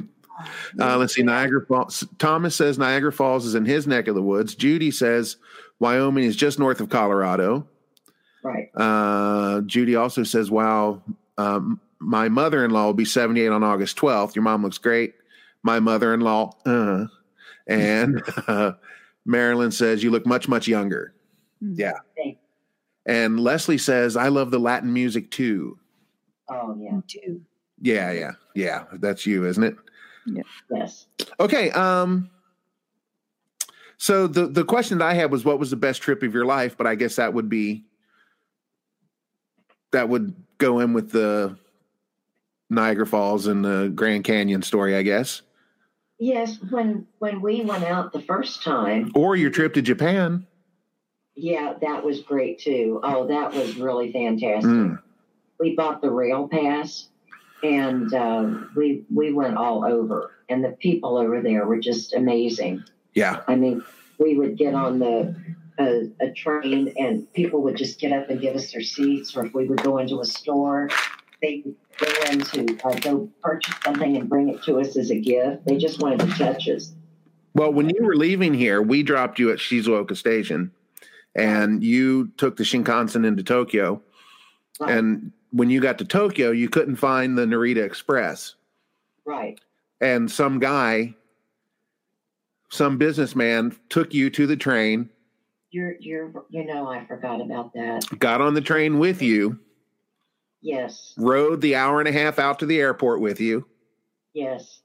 Uh, let's see. Niagara Falls. Thomas says Niagara Falls is in his neck of the woods. Judy says Wyoming is just north of Colorado. Right. Uh, Judy also says, "Wow, um, my mother-in-law will be 78 on August 12th. Your mom looks great. My mother-in-law, uh, and uh, Marilyn says you look much much younger. Yeah. Thanks. And Leslie says I love the Latin music too. Oh, yeah. Too. Yeah, yeah, yeah. That's you, isn't it? Yes. Okay. Um. So the the question that I had was, what was the best trip of your life? But I guess that would be that would go in with the Niagara Falls and the Grand Canyon story, I guess, Yes. When when we went out the first time, or your trip to Japan. yeah, that was great too. Oh, that was really fantastic. Mm. We bought the rail pass, and um, we we went all over, and the people over there were just amazing. Yeah, I mean, we would get on the a, a train, and people would just get up and give us their seats, or if we would go into a store, they would go in to uh, go purchase something and bring it to us as a gift. They just wanted to touch us. Well, when you were leaving here, we dropped you at Shizuoka Station, and you took the Shinkansen into Tokyo. Right. And when you got to Tokyo, you couldn't find the Narita Express. right. and some guy, some businessman took you to the train, You're you're you know I forgot about that. got on the train with you, Yes. rode the hour and a half out to the airport with you, Yes.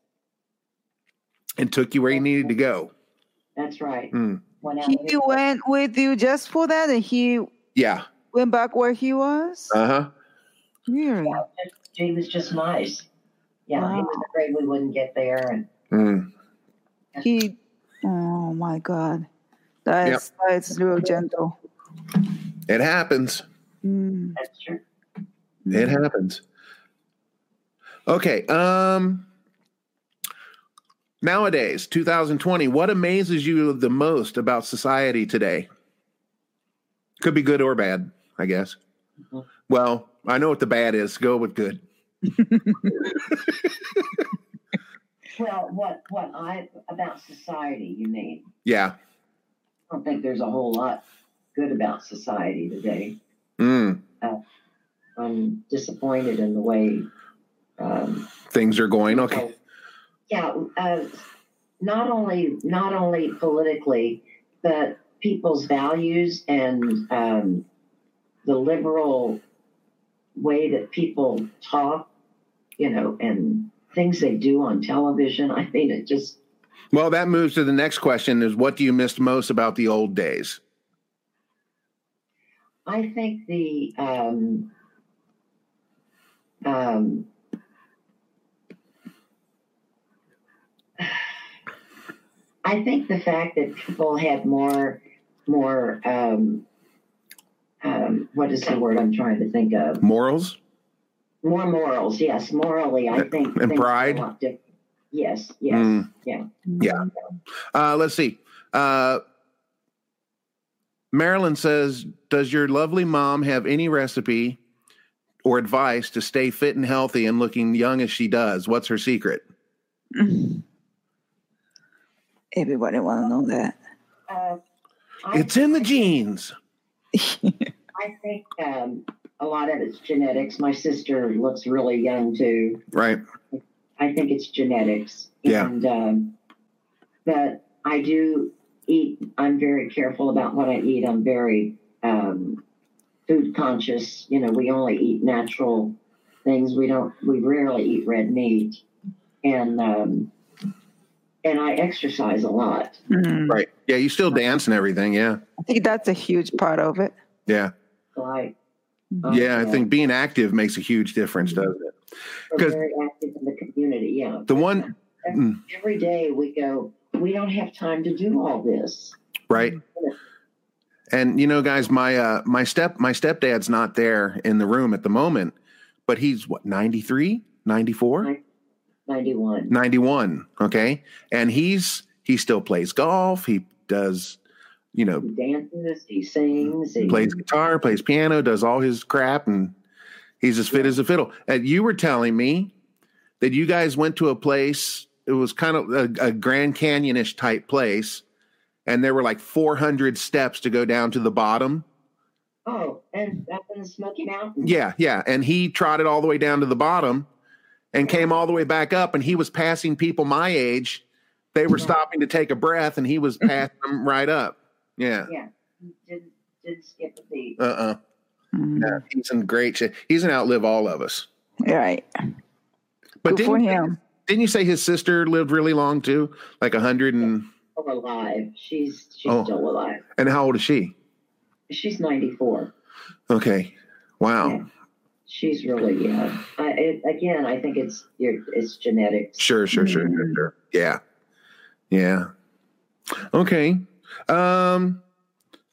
and took you where you needed to go. That's right. Went out He went with you just for that, and he Yeah. went back where he was. Uh huh. Really? He was just nice. Yeah, he was afraid we wouldn't get there, and Mm. He. Oh my God, that's that's real gentle. It happens. Mm. that's true. It happens. Okay. Um. Nowadays, 2020, what amazes you the most about society today? Could be good or bad, I guess. Mhm. Well, I know what the bad is. Go with good. Well, what what I about society? You mean? Yeah. I don't think there's a whole lot good about society today. Mm. I'm disappointed in the way. Um, Things are going okay. Yeah, uh, not only not only politically, but people's values and um, the liberal way that people talk, you know, and things they do on television. I mean, it just Well, that moves to the next question: Is what do you miss most about the old days? I think the um, um, I think the fact that people had more more um, um, what is the word I'm trying to think of? Morals? More morals, yes, morally. I think And things are a pride? Yes, yes, Mm. yeah. Yeah. Uh, let's see. Uh, Marilyn says, "Does your lovely mom have any recipe or advice to stay fit and healthy and looking young as she does? What's her secret?" Everybody want to know that. Uh, It's in the genes. I think um, a lot of it's genetics. My sister looks really young too. Right. I think it's genetics. Yeah. And um, but I do eat. I'm very careful about what I eat. I'm very um, food conscious. You know, we only eat natural things. We don't. We rarely eat red meat, and um, and I exercise a lot. Mm. Right. Yeah. You still dance and everything. Yeah. I think that's a huge part of it. Yeah. So I. Yeah. I think being active makes a huge difference, doesn't it? we're 'cause- very active in the community. Yeah. The one, mm, every day we go. We don't have time to do all this. right. And you know, guys, my uh my step my stepdad's not there in the room at the moment, but he's what 93, 94, Ninety-one. 91, okay? And he's he still plays golf, he does you know, He dances. He sings. He plays guitar, plays piano, does all his crap and he's as fit as a fiddle. And you were telling me that you guys went to a place it was kind of a, a Grand Canyon-ish type place and there were like 400 steps to go down to the bottom. Oh, and up in the Smoky Mountains. Yeah, yeah. And he trotted all the way down to the bottom and came all the way back up. And he was passing people my age. They were stopping to take a breath and he was passing them right up. Yeah. Yeah. He didn't didn't skip a beat. Uh uh Mm. Yeah, he's in great shape. He's an outlive all of us. Right. But Good for didn't, him. didn't you say his sister lived really long too? Like a hundred and Still alive. She's she's Oh. still alive. and how old is she? She's ninety four. Okay. Wow. Yeah. She's really yeah. I, it, again, I think it's your it's genetics. Sure, sure, sure, sure, sure. Yeah. Yeah. Okay. Um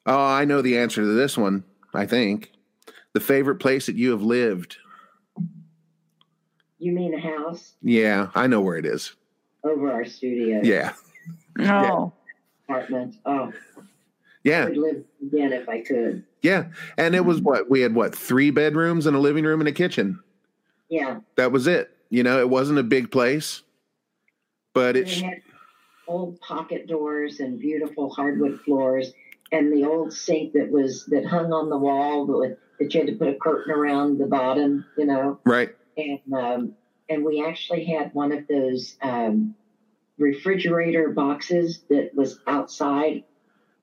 oh, I know the answer to this one, I think. The favorite place that you have lived. You mean a house Yeah, I know where it is. over our studio Yeah. No. apartment? Oh, I Yeah. would live again if I could. Yeah. And it was what? We had what? 3 bedrooms and a living room and a kitchen. Yeah. That was it. You know, it wasn't a big place. But They it sh- had old pocket doors and beautiful hardwood floors, and the old sink that was that hung on the wall that, that you had to put a curtain around the bottom, you know. right. And um, and we actually had one of those um, refrigerator boxes that was outside.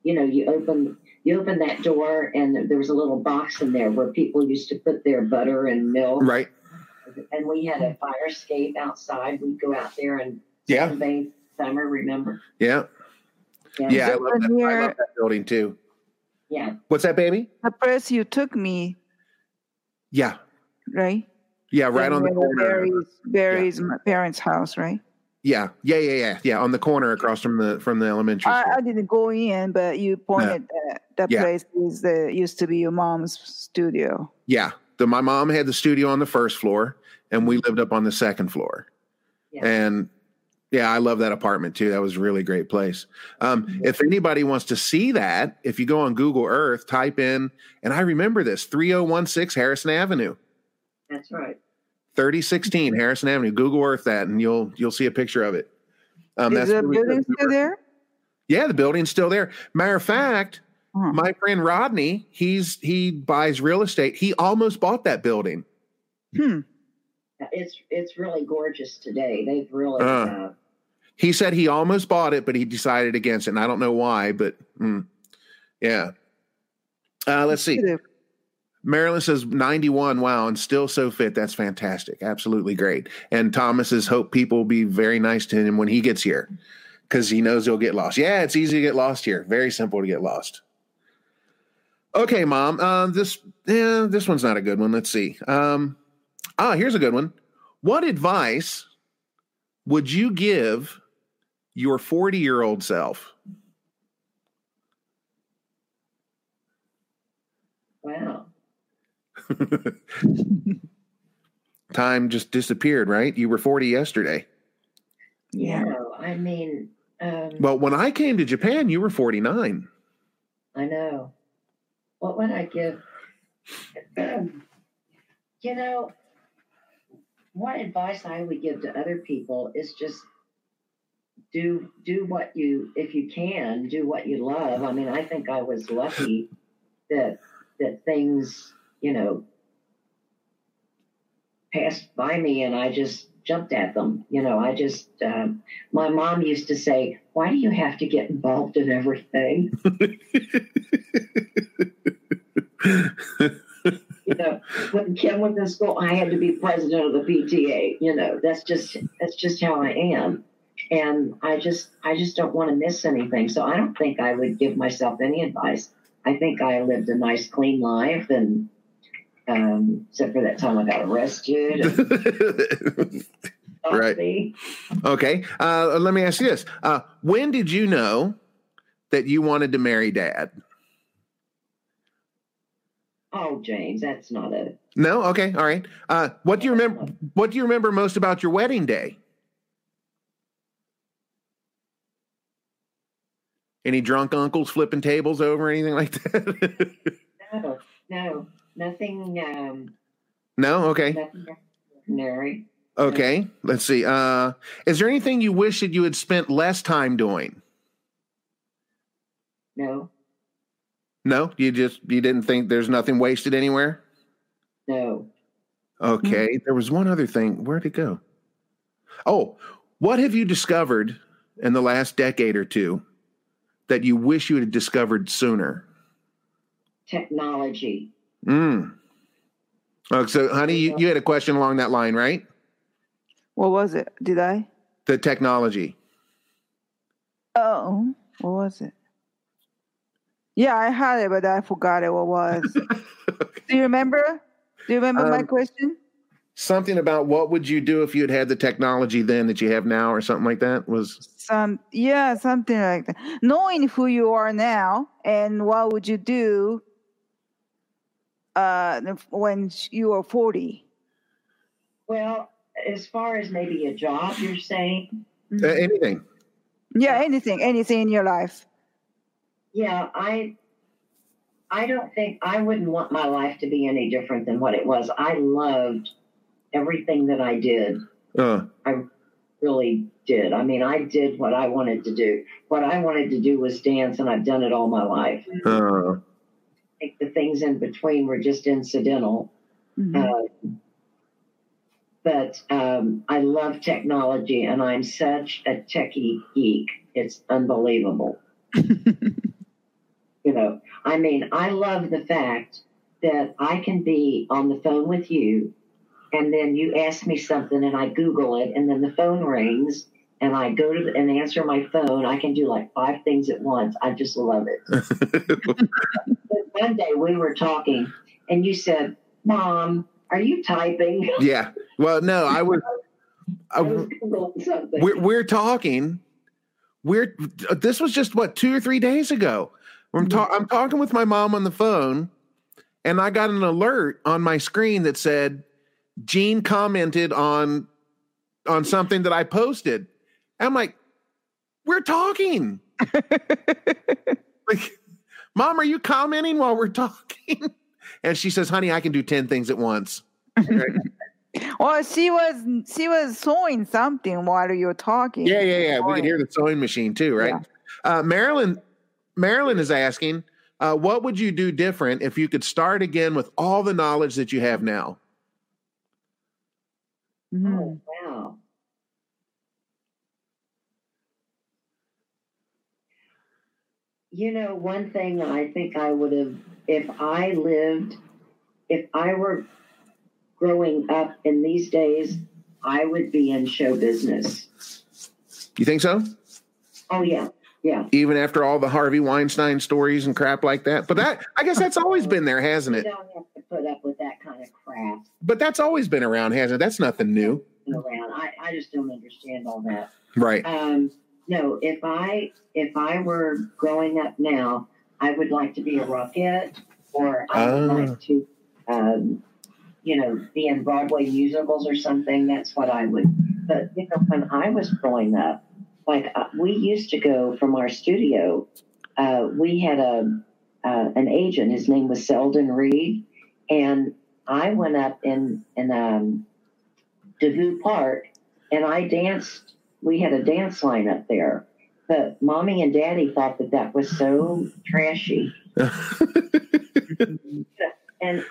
You know, you open you open that door, and there was a little box in there where people used to put their butter and milk. Right. And we had a fire escape outside. We'd go out there and Yeah. Summer. Remember? Yeah. Yeah, I love, that. I love that building too. Yeah. What's that, baby? The place you took me, Yeah. right? Yeah, right on the corner. Barry's, Barry's my parents' house, right? Yeah, yeah, yeah, yeah, yeah. On the corner across from the from the elementary I, school. I didn't go in, but you pointed that that Yeah. place is the used to be your mom's studio. yeah, the, my mom had the studio on the first floor, and we mm-hmm. lived up on the second floor. Yeah. And yeah, I love that apartment too. That was a really great place. Um, if anybody wants to see that, if you go on Google Earth, type in, and I remember this 3016 Harrison Avenue. That's right. 3016 Harrison Avenue. Google Earth that, and you'll you'll see a picture of it. Um, is the building still there? Yeah, the building's still there. Matter of fact, my friend Rodney, he's he buys real estate. He almost bought that building. Hmm. It's it's really gorgeous today. They've really. Uh. Uh, He said he almost bought it, but he decided against it. And I don't know why, but mm, yeah. Uh, let's see. Marilyn says 91. Wow, and still so fit. That's fantastic. Absolutely great. And Thomas says, hope people will be very nice to him when he gets here because he knows he'll get lost. Yeah, it's easy to get lost here. Very simple to get lost. Okay, mom. Uh, this yeah, this one's not a good one. Let's see. Um, ah, here's a good one. What advice would you give your 40 year old self? wow. Time just disappeared, right? You were 40 yesterday. Yeah. I mean, um, Well, when I came to Japan, you were 49. I know. What would I give? you know, what advice I would give to other people is just do do what you if you can do what you love. I mean, I think I was lucky that that things you know passed by me and I just jumped at them. You know, I just, uh, my mom used to say, Why do you have to get involved in everything? you know, when Kim was in school, I had to be president of the PTA. You know, that's just that's just how I am, and I just I just don't want to miss anything. So I don't think I would give myself any advice. I think I lived a nice, clean life, and um, except for that time I got arrested. And, right. Okay. Uh, let me ask you this: uh, When did you know that you wanted to marry Dad? Oh, James, that's not a. No. Okay. All right. Uh, what do you remember? What do you remember most about your wedding day? Any drunk uncles flipping tables over, anything like that? no, no, nothing. Um, no. Okay. Nothing ordinary. Okay. Let's see. Uh, is there anything you wish that you had spent less time doing? No. No, you just you didn't think there's nothing wasted anywhere. No. Okay, mm-hmm. there was one other thing. Where'd it go? Oh, what have you discovered in the last decade or two that you wish you had discovered sooner? Technology. Mm. Oh, so, honey, you, you had a question along that line, right? What was it? Did I? The technology. Oh, what was it? Yeah, I had it, but I forgot it. What was? Do you remember? Do you remember um, my question? Something about what would you do if you had had the technology then that you have now, or something like that was. Some yeah, something like that. Knowing who you are now and what would you do uh, when you are forty? Well, as far as maybe a job, you're saying uh, anything. Yeah, anything, anything in your life yeah, I I don't think I wouldn't want my life to be any different than what it was. I loved everything that I did. Uh. I really did. I mean, I did what I wanted to do. What I wanted to do was dance, and I've done it all my life. Uh. I think the things in between were just incidental. Mm-hmm. Uh, but um, I love technology, and I'm such a techie geek. It's unbelievable. You know, I mean, I love the fact that I can be on the phone with you and then you ask me something and I Google it and then the phone rings and I go to the, and answer my phone. I can do like five things at once. I just love it. one day we were talking and you said, Mom, are you typing? Yeah. Well, no, I was. I was we're, we're talking. We're this was just what two or three days ago. I'm, mm-hmm. ta- I'm talking with my mom on the phone, and I got an alert on my screen that said Gene commented on on something that I posted. I'm like, we're talking. like, mom, are you commenting while we're talking? And she says, honey, I can do 10 things at once. well, she was she was sewing something while you were talking. Yeah, yeah, yeah. We could hear the sewing machine too, right? Yeah. Uh, Marilyn Marilyn is asking, uh, what would you do different if you could start again with all the knowledge that you have now? Mm-hmm. Oh, wow. You know, one thing I think I would have, if I lived, if I were growing up in these days, I would be in show business. You think so? Oh, yeah. Yeah. Even after all the Harvey Weinstein stories and crap like that. But that I guess that's always been there, hasn't it? You don't have to put up with that kind of crap. But that's always been around, hasn't it? That's nothing new. Around. I, I just don't understand all that. Right. Um, no, if I if I were growing up now, I would like to be a Rockette or I would uh. like to um, you know, be in Broadway musicals or something. That's what I would but you know, when I was growing up, like uh, we used to go from our studio. Uh, we had a uh, an agent. His name was Selden Reed, and I went up in in um, Devou Park, and I danced. We had a dance line up there, but mommy and daddy thought that that was so trashy. and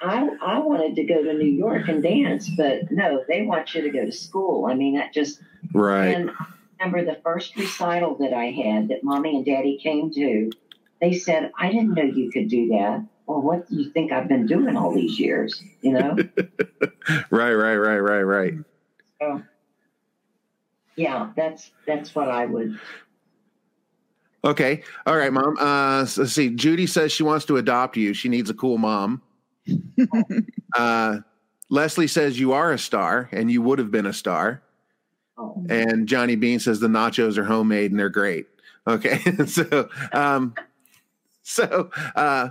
I, I wanted to go to New York and dance, but no, they want you to go to school. I mean, that just, Right. and remember the first recital that I had that mommy and daddy came to, they said, I didn't know you could do that. Well, what do you think I've been doing all these years? You know? Right, right, right, right, right. so, yeah, that's, that's what I would, Okay. All right, mom. Uh, so let's see. Judy says she wants to adopt you. She needs a cool mom. uh, Leslie says you are a star and you would have been a star. Oh, And Johnny Bean says the nachos are homemade and they're great. Okay. so, um, so, uh,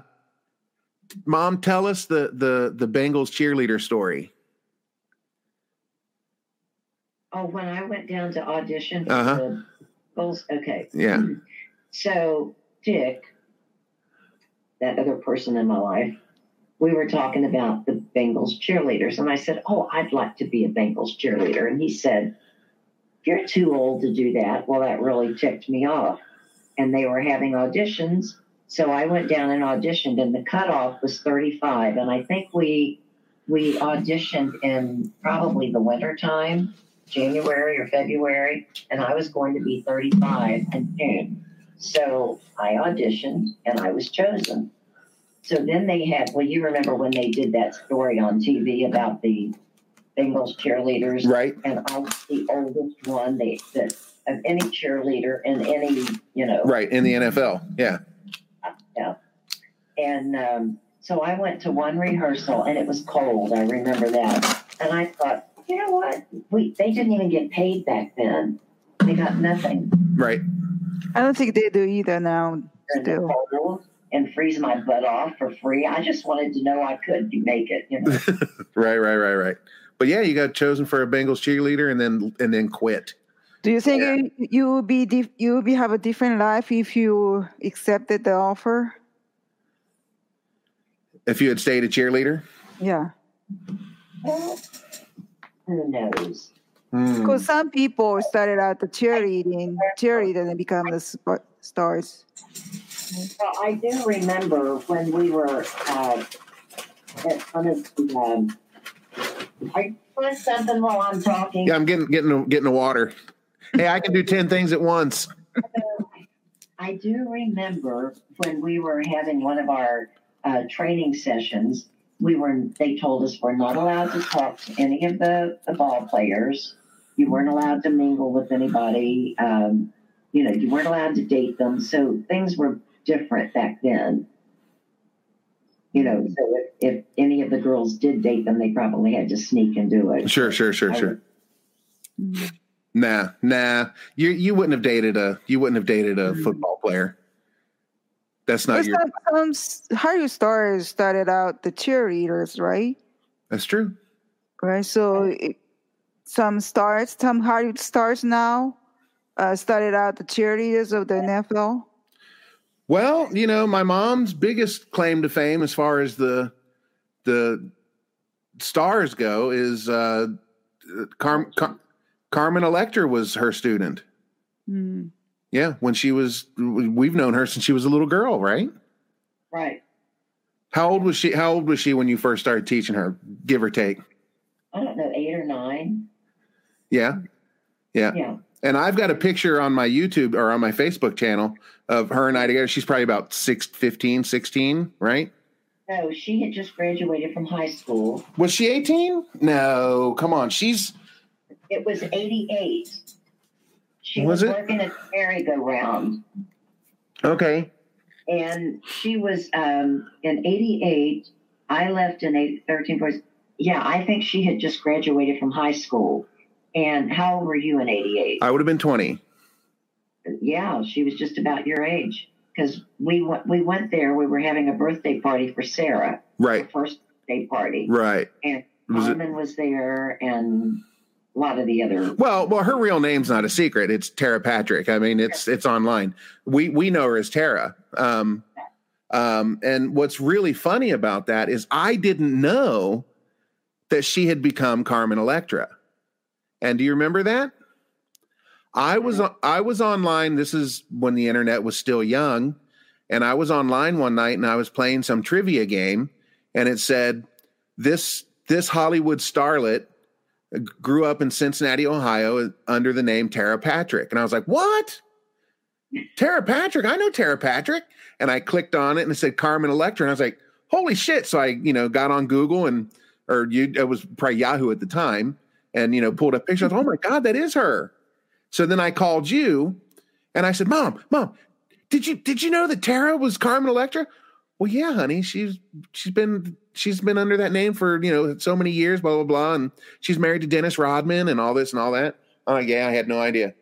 mom, tell us the, the, the Bengals cheerleader story. oh, when I went down to audition for Uh-huh. the Bulls, okay. Yeah. So Dick, that other person in my life, we were talking about the Bengals cheerleaders, and I said, "Oh, I'd like to be a Bengals cheerleader," and he said, "You're too old to do that." Well, that really ticked me off, and they were having auditions, so I went down and auditioned, and the cutoff was 35, and I think we we auditioned in probably the winter time, January or February, and I was going to be 35 in June. So I auditioned and I was chosen. So then they had, well, you remember when they did that story on TV about the Bengals cheerleaders, Right. and I was the oldest one they, that of any cheerleader in any, you know, Right. In the NFL. Yeah. Yeah. And um, so I went to one rehearsal and it was cold. I remember that, and I thought, you know what? We they didn't even get paid back then. They got nothing. Right. I don't think they do either now. Still, cold and freeze my butt off for free. I just wanted to know I could make it. You know, Right. Right. Right. Right. But yeah, you got chosen for a Bengals cheerleader and then, and then quit. do you think Yeah. you- you would be dif- you would be have a different life if you accepted the offer? If you had stayed a cheerleader. Yeah, who knows? Hmm. because some people started out the cheerleading, cheerleader, and become the sp- stars. Well, I do remember when we were uh, at one of the. Um, I put something while I'm talking. Yeah, I'm getting getting getting the water. Hey, I can do ten things at once. I do remember when we were having one of our uh, training sessions. We were. They told us we're not allowed to talk to any of the, the ball players. You weren't allowed to mingle with anybody. Um, you know, you weren't allowed to date them. So things were different back then. You know, so if, if any of the girls did date them, they probably had to sneak and do it. Sure, sure, sure, I sure. Mm. Nah, nah. You you wouldn't have dated a you wouldn't have dated a football player. That's not But your. some, some s- Hollywood stars started out the cheerleaders, right? That's true. Right. So it, some stars, some Hollywood stars now, uh, started out the cheerleaders of the NFL. Well, you know, my mom's biggest claim to fame, as far as the the stars go, is uh, Car- Car- Carmen Electra was her student. Mm. Yeah, when she was, we've known her since she was a little girl, right? Right. How old was she? How old was she when you first started teaching her, give or take? I don't know, eight or nine. Yeah, yeah. Yeah. And I've got a picture on my YouTube or on my Facebook channel of her and I together. She's probably about six, 15, 16, right? No, she had just graduated from high school. Was she 18? No, come on. She's It was 88. She Was was, it? working at the merry-go-round. okay. And she was um, in 88. I left in 8, 13, 14. Yeah, I think she had just graduated from high school. And how old were you in 88? I would have been 20. yeah, she was just about your age. Because we went, we went there. We were having a birthday party for Sarah, Right, first birthday party, right. and Was it- Carmen was there, and a lot of the other. Well, well, her real name's not a secret. It's Tara Patrick. I mean, it's it's online. We we know her as Tara. Um, um, and what's really funny about that is I didn't know that she had become Carmen Electra. And do you remember that? I was I was online. This is when the internet was still young, and I was online one night and I was playing some trivia game, and it said this this Hollywood starlet grew up in Cincinnati, Ohio, under the name Tara Patrick, and I was like, what? Tara Patrick, I know Tara Patrick, and I clicked on it and it said Carmen Electra, and I was like, holy shit! So I you know got on Google and or you it was probably Yahoo at the time, and you know pulled up pictures. oh my god, that is her. So then I called you, and I said, Mom, Mom, did you did you know that Tara was Carmen Electra? Well, yeah, honey. She's she's been she's been under that name for you know so many years, blah blah blah, and she's married to Dennis Rodman and all this and all that. Oh yeah, I had no idea.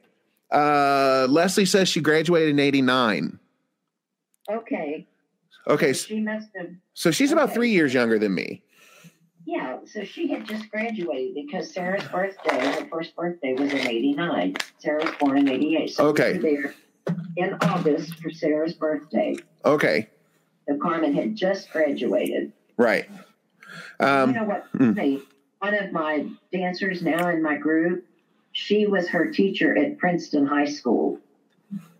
Uh, Leslie says she graduated in '89. Okay. Okay, So she must have. so she's about three years younger than me. Yeah, so she had just graduated because Sarah's birthday, her first birthday was in '89. Sarah was born in '88. So Okay. we were there in August for Sarah's birthday. Okay, So Carmen had just graduated. right. Um, you know what? mm. One of my dancers now in my group, she was her teacher at Princeton High School.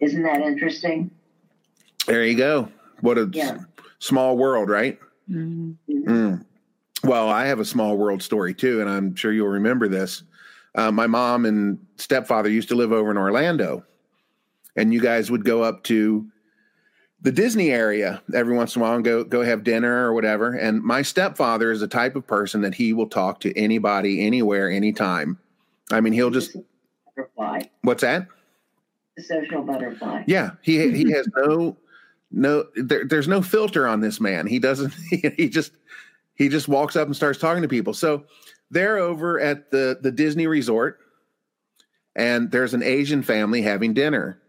Isn't that interesting? there you go. What a Yeah. small world, right? Mhm. Mm. Well, I have a small world story too, and I'm sure you'll remember this. Uh, my mom and stepfather used to live over in Orlando, and you guys would go up to the Disney area every once in a while and go go have dinner or whatever. And my stepfather is the type of person that he will talk to anybody, anywhere, anytime. I mean, he'll just butterfly, what's that? the social butterfly. Yeah, he he has no no there, there's no filter on this man. He doesn't he, he just he just walks up and starts talking to people. So they're over at the the Disney resort and there's an Asian family having dinner.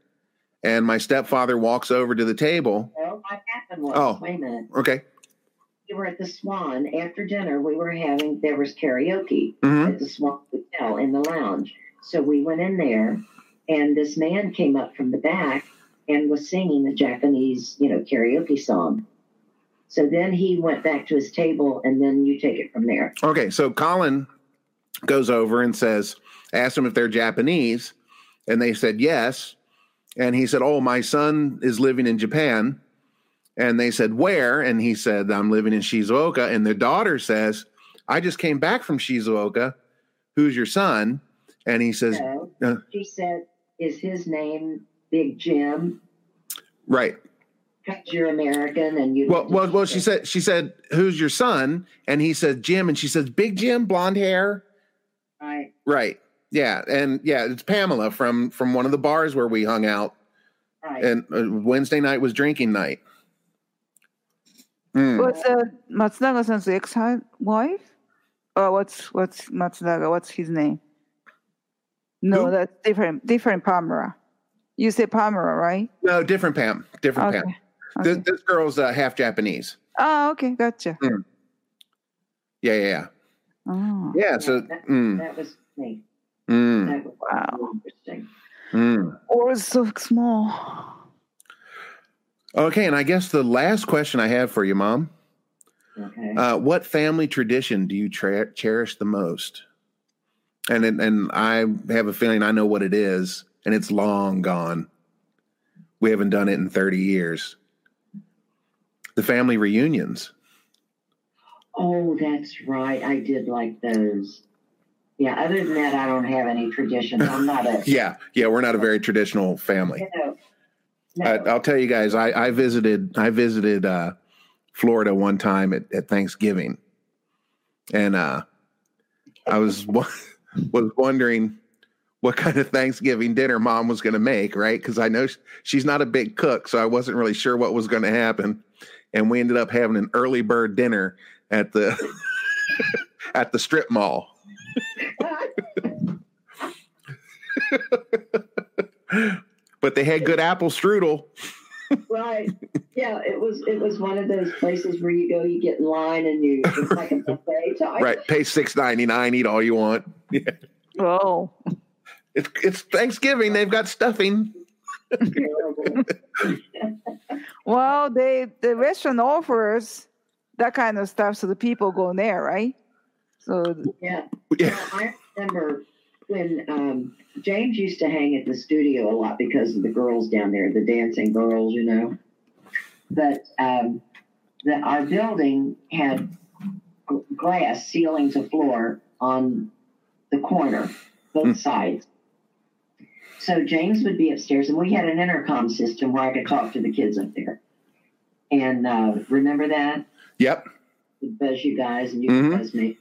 And my stepfather walks over to the table. Well, what happened was, Oh. wait a minute. Okay. We were at the Swan after dinner. We were having there was karaoke Mhm. at the Swan Hotel in the lounge. So we went in there, and this man came up from the back and was singing a Japanese, you know, karaoke song. So then he went back to his table, and then you take it from there. Okay, so Colin goes over and says, asked them if they're Japanese, and they said yes. And he said, Oh, my son is living in Japan. And they said, Where? And he said, I'm living in Shizuoka. And their daughter says, I just came back from Shizuoka. Who's your son? And he says, So Uh. she said, "Is his name Big Jim? Right. Because you're American, and you." Well, well, well, she said, she said, Who's your son? And he said, Jim. And she says, Big Jim, blonde hair. Right. Right. Yeah. And yeah, it's Pamela from from one of the bars where we hung out. Right. and uh, Wednesday night was drinking night. Mm. What's uh, Matsunaga-san's ex-wife? Oh, what's what's Matsunaga? What's his name? No, Who? that's different. Different Pamela. You say Pamela, right? No, different Pam. Different Okay. Pam. Okay. This, this girl's uh, half Japanese. oh, okay, gotcha. Yeah, yeah, yeah. Oh, Yeah. So, that, mm, that was me. mm, That was Wow. interesting. mm. or it's so small. Okay, and I guess the last question I have for you, Mom. Okay. Uh, what family tradition do you tra- cherish the most? And it- and I have a feeling I know what it is, and it's long gone. We haven't done it in thirty years. The family reunions. oh, that's right. I did like those. Yeah. Other than that, I don't have any traditions. I'm not a. Yeah, yeah, we're not a very traditional family. You know, no. I, I'll tell you guys, I, I visited I visited uh, Florida one time at, at Thanksgiving, and uh, I was was wondering what kind of Thanksgiving dinner Mom was going to make, right? Because I know she's not a big cook, so I wasn't really sure what was going to happen, and we ended up having an early bird dinner at the at the strip mall. But they had good apple strudel. right. Yeah. It was. It was one of those places where you go, you get in line, and you it's like a buffet type. Right, pay six ninety nine, eat all you want. Yeah. Oh, It's it's Thanksgiving. They've got stuffing. Terrible. well, they the restaurant offers that kind of stuff, so the people go there, right? So Yeah. Yeah. Well, I remember when um, James used to hang at the studio a lot because of the girls down there, the dancing girls, you know. But um, that our building had glass ceiling to floor on the corner, both Hmm. sides. So James would be upstairs, and we had an intercom system where I could talk to the kids up there. And uh, remember that? Yep. Would buzz you guys, and you Mhm. buzz me.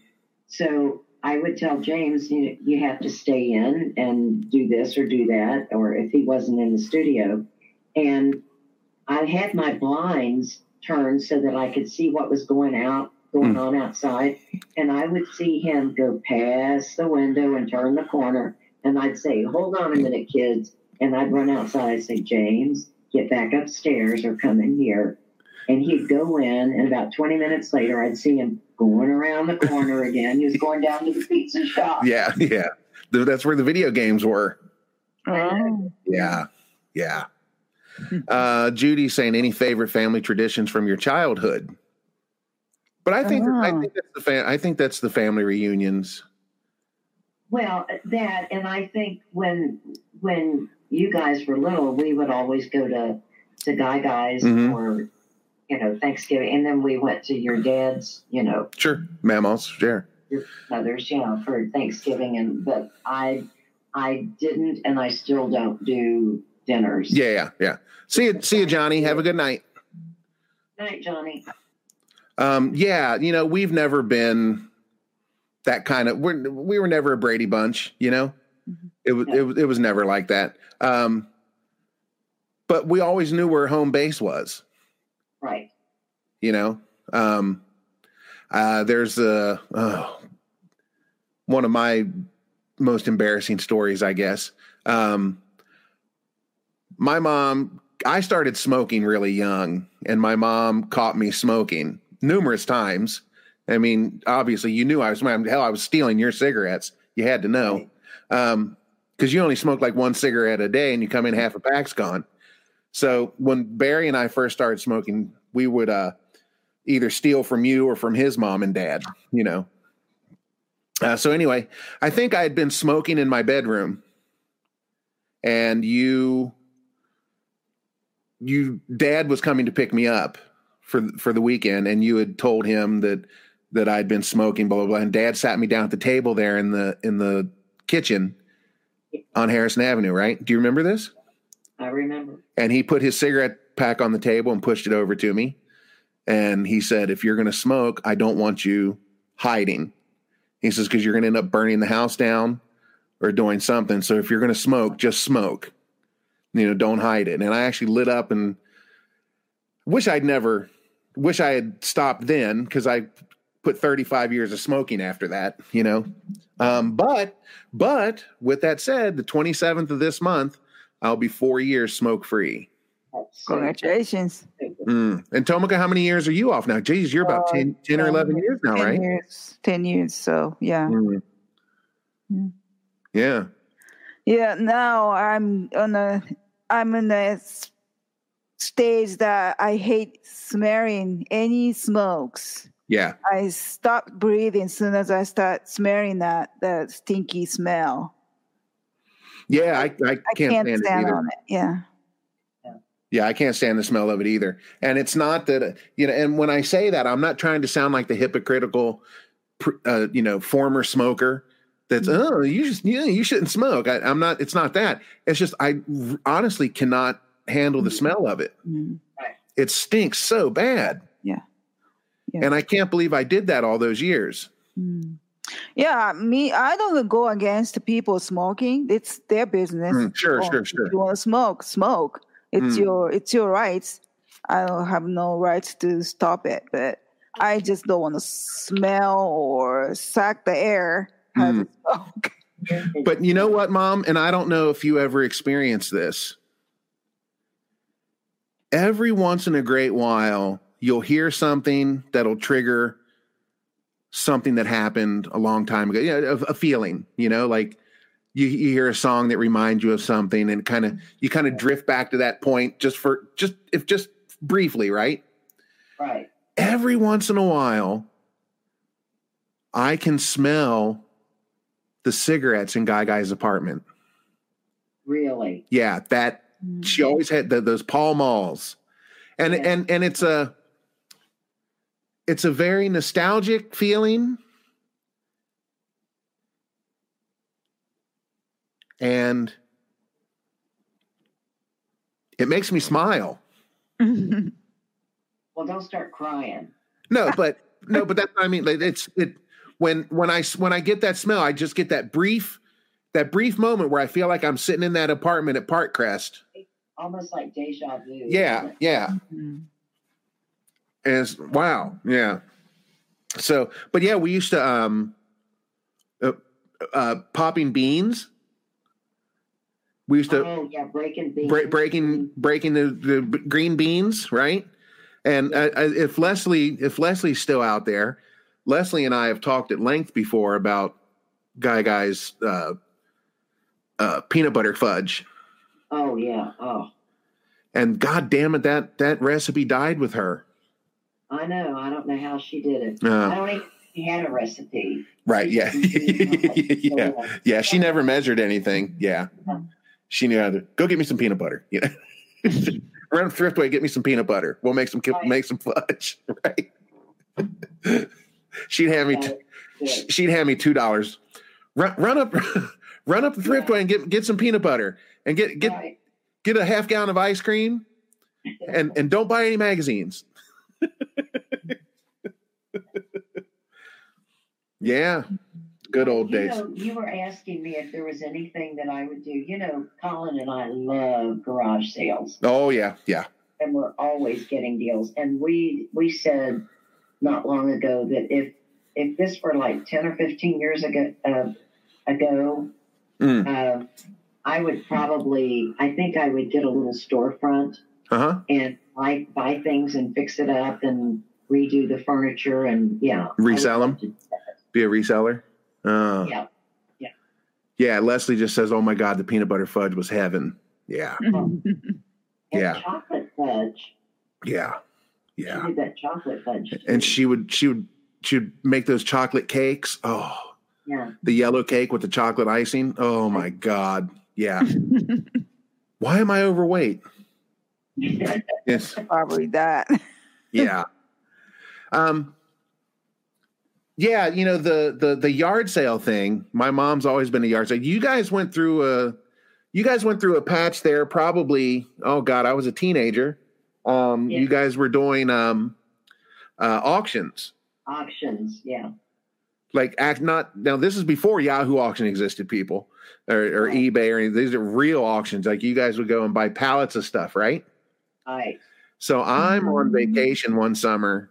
So I would tell James, you know, you have to stay in and do this or do that, or if he wasn't in the studio. And I had my blinds turned so that I could see what was going out, going on outside. And I would see him go past the window and turn the corner. And I'd say, Hold on a minute, kids. And I'd run outside and say, James, get back upstairs or come in here. And he'd go in, and about 20 minutes later, I'd see him going around the corner again. He was going down to the pizza shop. Yeah. Yeah. That's where the video games were. Oh. Yeah. Yeah. Uh, Judy saying any favorite family traditions from your childhood. But I think I Oh. think that's the fa- I think that's the family reunions. Well, that, and I think when when you guys were little, we would always go to to Guy Guys Mhm. for you know Thanksgiving, and then we went to your dad's, you know, Sure, mammals, sure. your mother's, you know, for Thanksgiving, and but I I didn't, and I still don't do dinners. Yeah, yeah, yeah. See you, see you, Johnny. Have a good night. Night, Johnny. Um, yeah, you know, we've never been that kind of. We're, we were never a Brady bunch. You know, Mhm. it was it was it was never like that. Um, but we always knew where home base was. Right. you know um uh there's a oh, one of my most embarrassing stories i guess um my mom i started smoking really young and my mom caught me smoking numerous times i mean obviously you knew i was hell i was stealing your cigarettes. You had to know. Um because you only smoke like one cigarette a day and you come in half a pack's gone. So when barry and i first started smoking we would uh either steal from you or from his mom and dad, you know. Uh, so anyway, I think I had been smoking in my bedroom, and you, you, dad was coming to pick me up for for the weekend, and you had told him that that I'd been smoking, blah blah blah. And dad sat me down at the table there in the in the kitchen on Harrison Avenue, right? Do you remember this? I remember. and he put his cigarette pack on the table and pushed it over to me and he said if you're going to smoke i don't want you hiding he says because you're going to end up burning the house down or doing something so if you're going to smoke just smoke you know don't hide it and i actually lit up and wish i'd never wish i had stopped then because i put 35 years of smoking after that you know um, but but with that said the 27th of this month i'll be four years smoke free Congratulations. Mm. And Tomoko, how many years are you off now? Geez, you're about Uh, 10, 10 or 11 years now, 10 right? years. 10 years. So, yeah. Mm. Mm. Yeah. Yeah, now I'm on a I'm in a stage that I hate smelling any smokes. Yeah. I stop breathing as soon as I start smelling that that stinky smell. Yeah. I, I I can't, can't, stand, stand either. on it. Yeah. Yeah. I can't stand the smell of it either. And it's not that, you know, and when I say that, I'm not trying to sound like the hypocritical, uh, you know, former smoker that's, Mm-hmm. oh, you just, yeah, you shouldn't smoke. I, I'm not, it's not that. It's just, I r- honestly cannot handle the Mhm. smell of it. Mm. It stinks so bad. Yeah. And I can't believe I did that all those years. Mm. Yeah, me, I don't go against people smoking. It's their business. Mm, sure, Oh, sure, If sure. you want to smoke, smoke. It's Mm. your it's your rights. I don't have no rights to stop it, but I just don't want to smell or suck the air Mm. smoke. But you know what, mom? And I don't know if you ever experienced this. Every once in a great while, you'll hear something that'll trigger something that happened a long time ago. Yeah, a, a feeling, you know, like you, you hear a song that reminds you of something and kind of you kind of drift back to that point just for just if just briefly, right? Right. Every once in a while, I can smell the cigarettes in Guy Guy's apartment. Really. Yeah, that she mm-hmm. always had the, those Pall Malls, and Yeah. and and it's a it's a very nostalgic feeling. And it makes me smile. Well, don't start crying. No, but no, but that's what I mean. Like it's it when when I when I get that smell, I just get that brief that brief moment where I feel like I'm sitting in that apartment at Park Crest. Almost like deja vu. Yeah, yeah. Mm-hmm. And wow, yeah. So, but yeah, we used to um uh, uh popping beans. We used to Oh yeah, breaking beans. break, breaking breaking the, the green beans, right? And uh, uh, if Leslie if Leslie's still out there, Leslie and I have talked at length before about Guy Guy's uh, uh, peanut butter fudge, Oh yeah. Oh, and God damn it, that that recipe died with her. I know. I don't know how she did it. I Uh, don't even think she had a recipe. right? Yeah, yeah, yeah. She never measured anything. Yeah, she knew how to go get me some peanut butter. Yeah, run thriftway, get me some peanut butter. We'll make some Right. make some fudge. Right. She'd have me. Good. she'd hand me two dollars. Run, run up, run up the thriftway and get get some peanut butter and get get Right. get a half gallon of ice cream, and and don't buy any magazines. Yeah, good old you days. Know, you were asking me if there was anything that I would do. You know, Colin and I love garage sales, Oh yeah, yeah. and we're always getting deals. And we we said not long ago that if if this were like ten or fifteen years ago uh, ago, Mm. uh, I would probably I think I would get a little storefront Uh huh. and buy buy things and fix it up and redo the furniture and yeah Resell love 'em? to do that. Be a reseller. Uh, Yeah. yeah. Leslie just says, "Oh my God, the peanut butter fudge was heaven." Yeah, And Yeah. chocolate fudge. yeah, She yeah. did that chocolate fudge. And she would she would she would make those chocolate cakes. Oh, yeah. the yellow cake with the chocolate icing. Oh my god. Yeah. Why am I overweight? Yes. Probably that. Yeah. Um yeah, you know the the the yard sale thing. My mom's always been a yard sale. You guys went through a you guys went through a patch there probably oh god, I was a teenager. Um Yeah. you guys were doing um uh auctions. Auctions. Yeah. like act not now this is before yahoo auction existed people or, or Right. ebay or anything these are real auctions like you guys would go and buy pallets of stuff right Right. so i'm on vacation one summer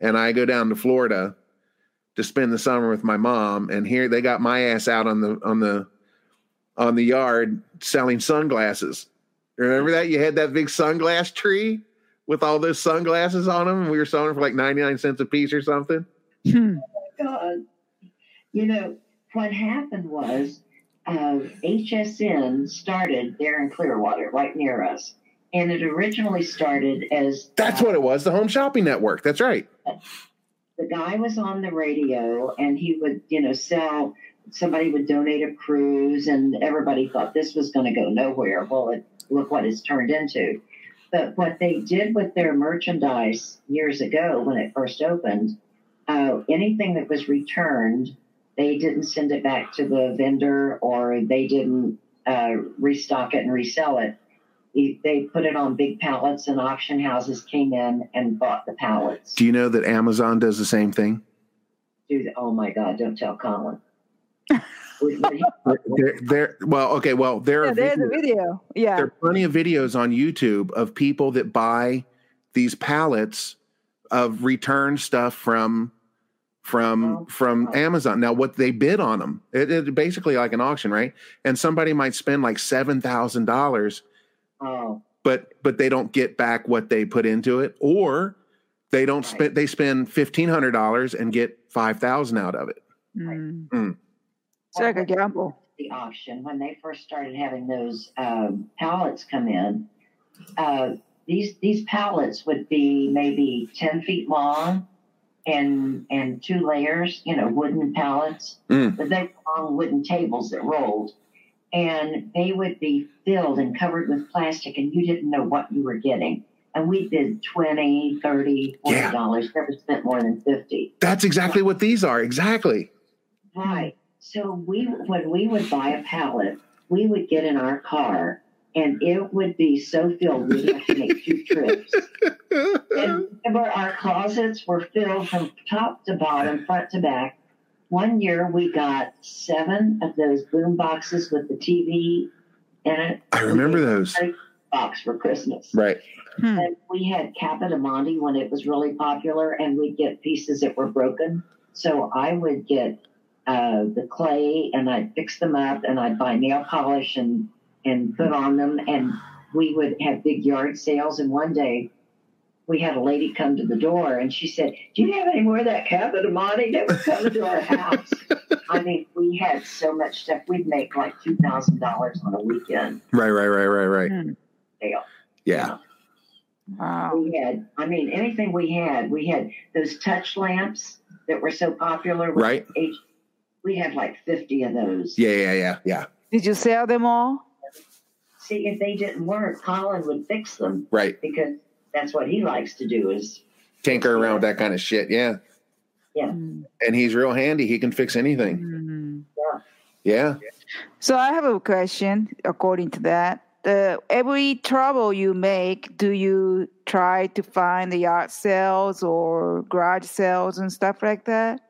and i go down to florida to spend the summer with my mom and here they got my ass out on the on the on the yard selling sunglasses. Remember that? You had that big sunglass tree with all those sunglasses on them and we were selling them for like 99 cents a piece or something? God. You know, what happened was uh, HSN started there in Clearwater, right near us. And it originally started as that's uh, what it was the home shopping network. That's right the guy was on the radio and he would, you know, sell, somebody would donate a cruise and everybody thought this was going to go nowhere. Well, it, look what it's turned into. But what they did with their merchandise years ago when it first opened, uh, anything that was returned, they didn't send it back to the vendor or they didn't uh, restock it and resell it. They- They put it on big pallets and auction houses came in and bought the pallets. Do you know that Amazon does the same thing? do. Oh my God! Don't tell Colin. Would- would he- There, there. Well, okay. Well, there Yeah, are there's a video. Yeah. there are plenty of videos on YouTube of people that buy these pallets of return stuff from from Oh. from Oh. Amazon. Now, what they bid on them, it, it basically like an auction, right? And somebody might spend like seven thousand dollars, oh, but but they don't get back what they put into it, or they don't Right. spend they spend fifteen hundred dollars and get five thousand out of it. Mm. Mm. It's like a gamble. the auction when they first started having those um, pallets come in. Uh, these these pallets would be maybe ten feet long, and and two layers. You know, wooden pallets, Mm. but they were on wooden tables that rolled, and they would be filled and covered with plastic, and you didn't know what you were getting. and we did 20 30 40 Yeah. dollars never spent more than 50 That's exactly what these are. Exactly. right so we when we would buy a pallet we would get in our car and it would be so filled we'd have to make two trips and remember our closets were filled from top to bottom front to back one year we got seven of those boom boxes with the tv in it I remember those. box for christmas Right. Hmm. and we had Capodimonte when it was really popular, and we'd get pieces that were broken. So I would get uh, the clay, and I'd fix them up, and I'd buy nail polish and and put on them, and we would have big yard sales. And one day, we had a lady come to the door, and she said, "Do you have any more of that cabinet, Capodimonte that was coming to our house?" I mean, we had so much stuff. We'd make like two thousand dollars on a weekend Right. Right. Right. Right. Right. Hmm. sale. Yeah. Wow. We had, I mean, anything we had. We had those touch lamps that were so popular. with Right. H- we had like 50 of those. Yeah. Yeah. Yeah. Yeah. Did you sell them all? See, if they didn't work, Colin would fix them Right. because that's what he likes to do is, Tinker around with that kind of shit. Yeah. yeah. Hmm. And he's real handy. He can fix anything. Mhm. Yeah. So I have a question. According to that, the every trouble you make, do you try to find the yard sales or garage sales and stuff like that,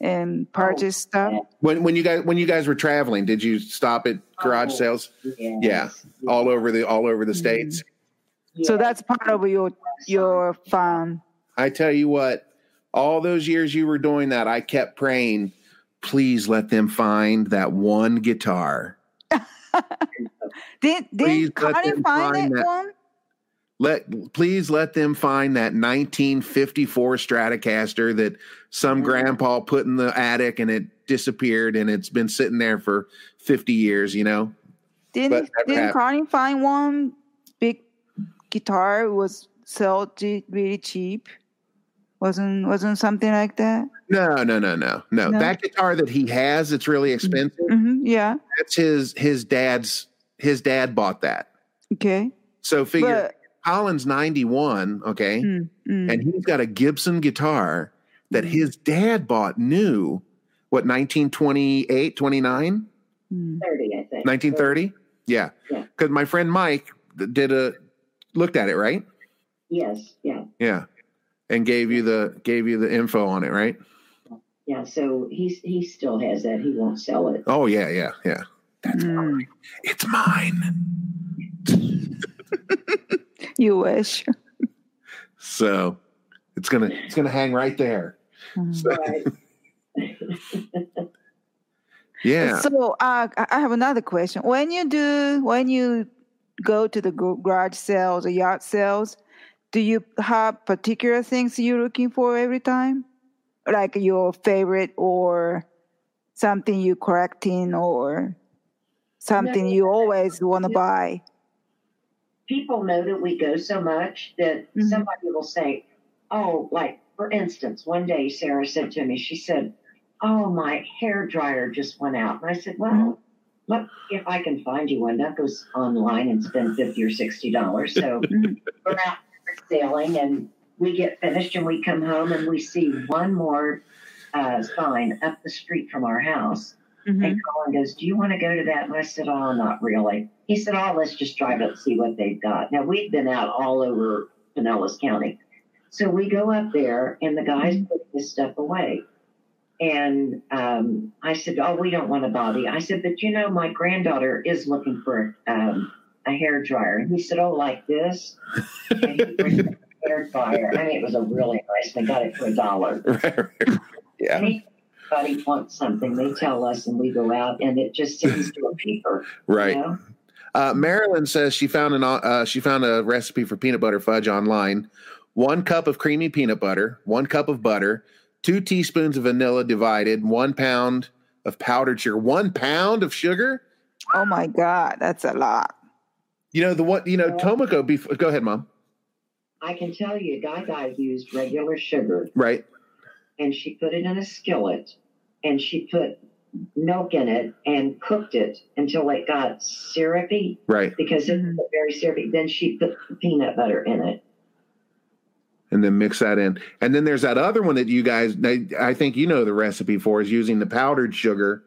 and purchase stuff? yeah. When when you guys when you guys were traveling, did you stop at garage Oh. sales Yes. Yeah. all over the all over the states? So that's part of your your fun. I tell you what, all those years you were doing that, I kept praying, please let them find that one guitar. Did Please did let Connie find find that, that. one? Let please let them find that 1954 Stratocaster that some Mhm. grandpa put in the attic and it disappeared and it's been sitting there for 50 years, you know? Didn't never didn't happened. Connie find one big guitar was sold really cheap? Wasn't wasn't something like that? No, no, no, no, no. No? That guitar that he has, it's really expensive. hmm yeah. That's his his dad's his dad bought that. Okay. So figure But Colin's 91, okay? mm, mm. And he's got a Gibson guitar that his dad bought new, what, 1928, 29, Mm. 30, I think. 1930? Yeah. Yeah. Because my friend Mike did a, looked at it, right? Yes. Yeah. Yeah. And gave you the, gave you the info on it, right? Yeah. So he's, he still has that. He won't sell it. Oh, yeah, yeah, yeah. That's Mm. mine. It's mine. You wish. So it's gonna it's gonna hang right there. Mm. Right. Yeah. So uh, I I have another question. When you do, when you go to the garage sales or yard sales, do you have particular things you're looking for every time, like your favorite or something you're correcting or something you always want to buy? people know that we go so much that Mhm. somebody will say, Oh, like for instance, one day Sarah said to me, she said, Oh, my hair dryer just went out. And I said, Well, What if I can find you one? That goes online and spend fifty or sixty dollars. So we're out sailing and we get finished and we come home and we see one more uh, sign up the street from our house. Mhm. And Colin goes, Do you want to go to that? And I said, Oh, not really. He said, Oh, let's just drive up and see what they've got. Now, we've been out all over Pinellas County. So we go up there, and the guys put this stuff away. And um, I said, Oh, we don't want to bother you. I said, But you know, my granddaughter is looking for um, a hair dryer. And he said, Oh, like this? And he brings a hair dryer. I mean, it was a really nice. They got it for a dollar. yeah. Anybody wants something, they tell us, and we go out, and it just sends to a you Right. know? Uh, Marilyn says she found an uh, she found a recipe for peanut butter fudge online. One cup of creamy peanut butter, one cup of butter, two teaspoons of vanilla divided, one pound of powdered sugar. One pound of sugar. Oh my God, that's a lot. You know the what? You know Tomoko. Before, go ahead, mom. I can tell you, Guy Guy used regular sugar, Right. and she put it in a skillet, and she put milk in it and cooked it until it got syrupy Right. because it was mm-hmm. very syrupy. Then she put peanut butter in it, and then mix that in. And then there's that other one that you guys, I I think you know the recipe for is using the powdered sugar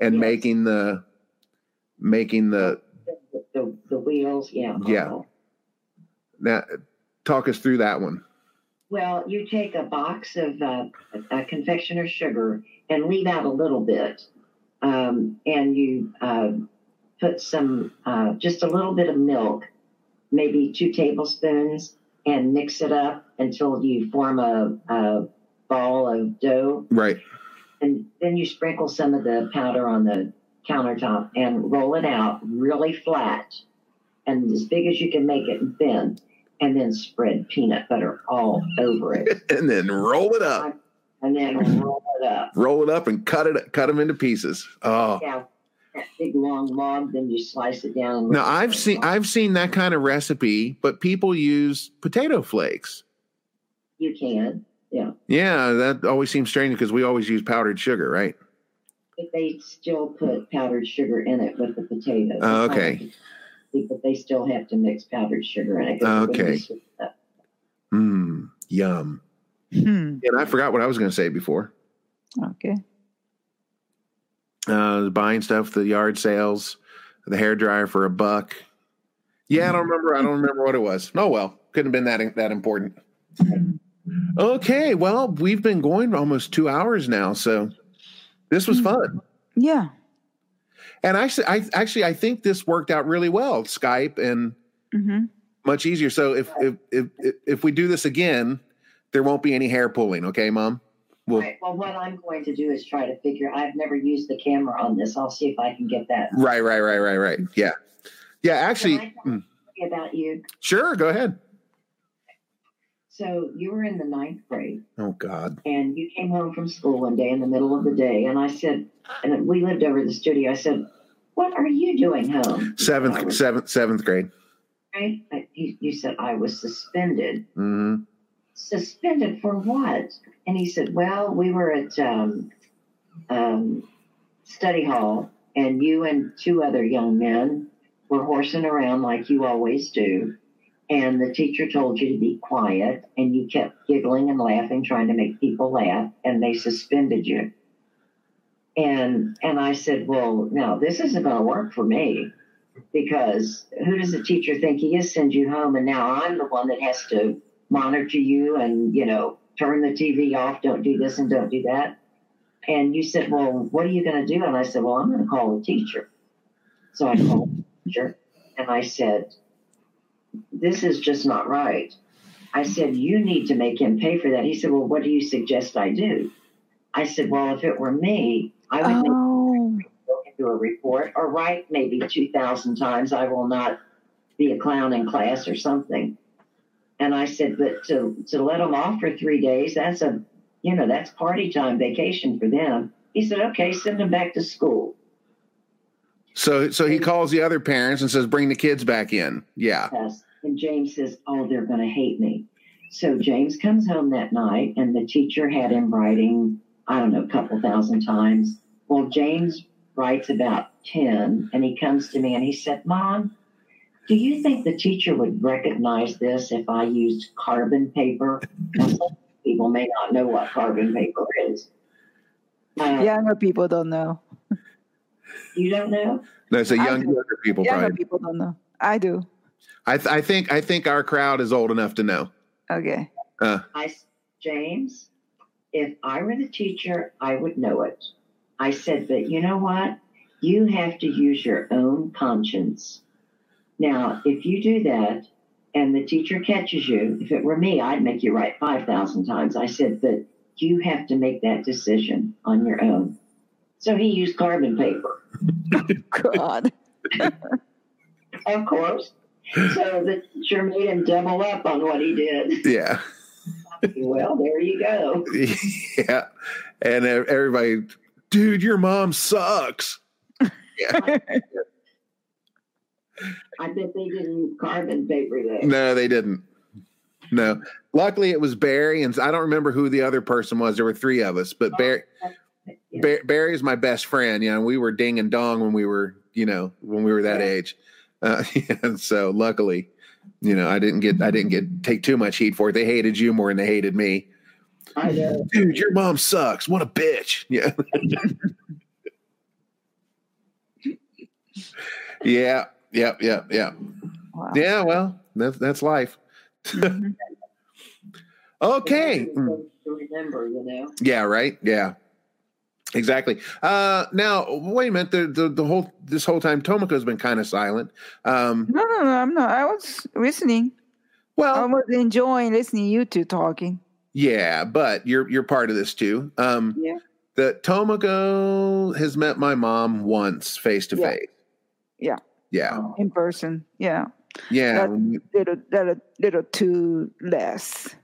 and Yes. making the making the The, the, the wheels, yeah. Yeah. now talk us through that one. Well, you take a box of uh, uh, confectioner's sugar and leave out a little bit, um, and you uh, put some, uh, just a little bit of milk, maybe two tablespoons, and mix it up until you form a, a ball of dough. Right. And then you sprinkle some of the powder on the countertop and roll it out really flat and as big as you can make it and thin. And then spread peanut butter all over it. And then roll it up. and then roll it up. Roll it up and cut it cut them into pieces. Oh. Yeah, that big long log. Then you slice it down. Now I've seen I've seen that kind of recipe, but people use potato flakes. You can, yeah, Yeah, that always seems strange because we always use powdered sugar, right? but they still put powdered sugar in it with the potatoes. Oh, okay. But they still have to mix powdered sugar in it Okay. sweet. Mmm, yum. Hmm. And I forgot what I was going to say before. Okay. Uh, buying stuff, the yard sales, the hair dryer for a buck. Yeah, I don't remember. I don't remember what it was. Oh well, couldn't have been that that important. Okay, well, we've been going almost two hours now, so this was fun. Yeah. And I, I actually I think this worked out really well. Skype and hmm much easier. So if if if if we do this again, there won't be any hair pulling. Okay, Mom. Well, Right. Well, what I'm going to do is try to figure. I've never used the camera on this. I'll see if I can get that. right, right, right, right, right. Yeah, yeah. Actually, Can I talk mm, about you? sure. Go ahead. So you were in the ninth grade. Oh God. and you came home from school one day in the middle of the day, and I said, and we lived over the studio. I said, "What are you doing home?" Seventh, was, seventh, seventh grade. right? You, you said I was suspended. hmm Suspended for what? And he said, "Well, we were at um, um, study hall, and you and two other young men were horsing around like you always do." And the teacher told you to be quiet, and you kept giggling and laughing, trying to make people laugh, and they suspended you. And and I said, well, no, this isn't going to work for me because who does the teacher think he is? Send you home, and now I'm the one that has to monitor you and you know turn the TV off, don't do this and don't do that. And you said, well, what are you going to do? And I said, well, I'm going to call the teacher. So I called the teacher, and I said, this is just not right. I said, you need to make him pay for that. He said, well, what do you suggest I do? I said, well, if it were me, I would make Oh. go into a report or write maybe 2,000 times, I will not be a clown in class or something. And I said, but to, to let them off for three days, that's a, you know, that's party time, vacation for them. He said, okay, send them back to school. So, so he calls the other parents and says, "Bring the kids back in." Yeah. Yes. And James says, oh, they're going to hate me. So James comes home that night and the teacher had him writing, I don't know, a couple thousand times. Well, James writes about 10 and he comes to me and he said, Mom, do you think the teacher would recognize this if I used carbon paper? Some people may not know what carbon paper is. Uh, Younger people don't know. You don't know? No, so I young do. younger people Younger probably. people don't know. I do. I, th- I think I think our crowd is old enough to know. Okay. Uh, I, s- James, if I were the teacher, I would know it. I said, but you know what? You have to use your own conscience. Now, if you do that and the teacher catches you, if it were me, I'd make you write 5,000 times. I said, but you have to make that decision on your own. So he used carbon paper, God. of course. So the teacher made him double up on what he did. yeah, well, there you go. yeah, and everybody, dude, your mom sucks. Yeah, I bet they didn't use carbon paper though. no, they didn't. No, luckily it was Barry, and I don't remember who the other person was. There were three of us, but Barry, Yeah. Bar- Barry is my best friend. You know, we were ding and dong when we were, you know, when we were that Yeah. age. Uh, and so luckily, you know, I didn't get I didn't get take too much heat for it. They hated you more than they hated me. I know. Dude, your mom sucks. What a bitch. Yeah. yeah. Yep. Yep. Yep. Wow. Yeah. Well, that's that's life. Okay. Remember, you know. Yeah, right. Yeah. Exactly. Uh now wait a minute. The the, the whole this whole time Tomoko's been kind of silent. Um No, no, no, I'm not. I was listening. Well, I was enjoying listening you two talking. yeah, but you're you're part of this too. Um Yeah. that Tomoko has met my mom once face to face. Yeah. Yeah. in person. Yeah, Yeah. That- little, little, little too less,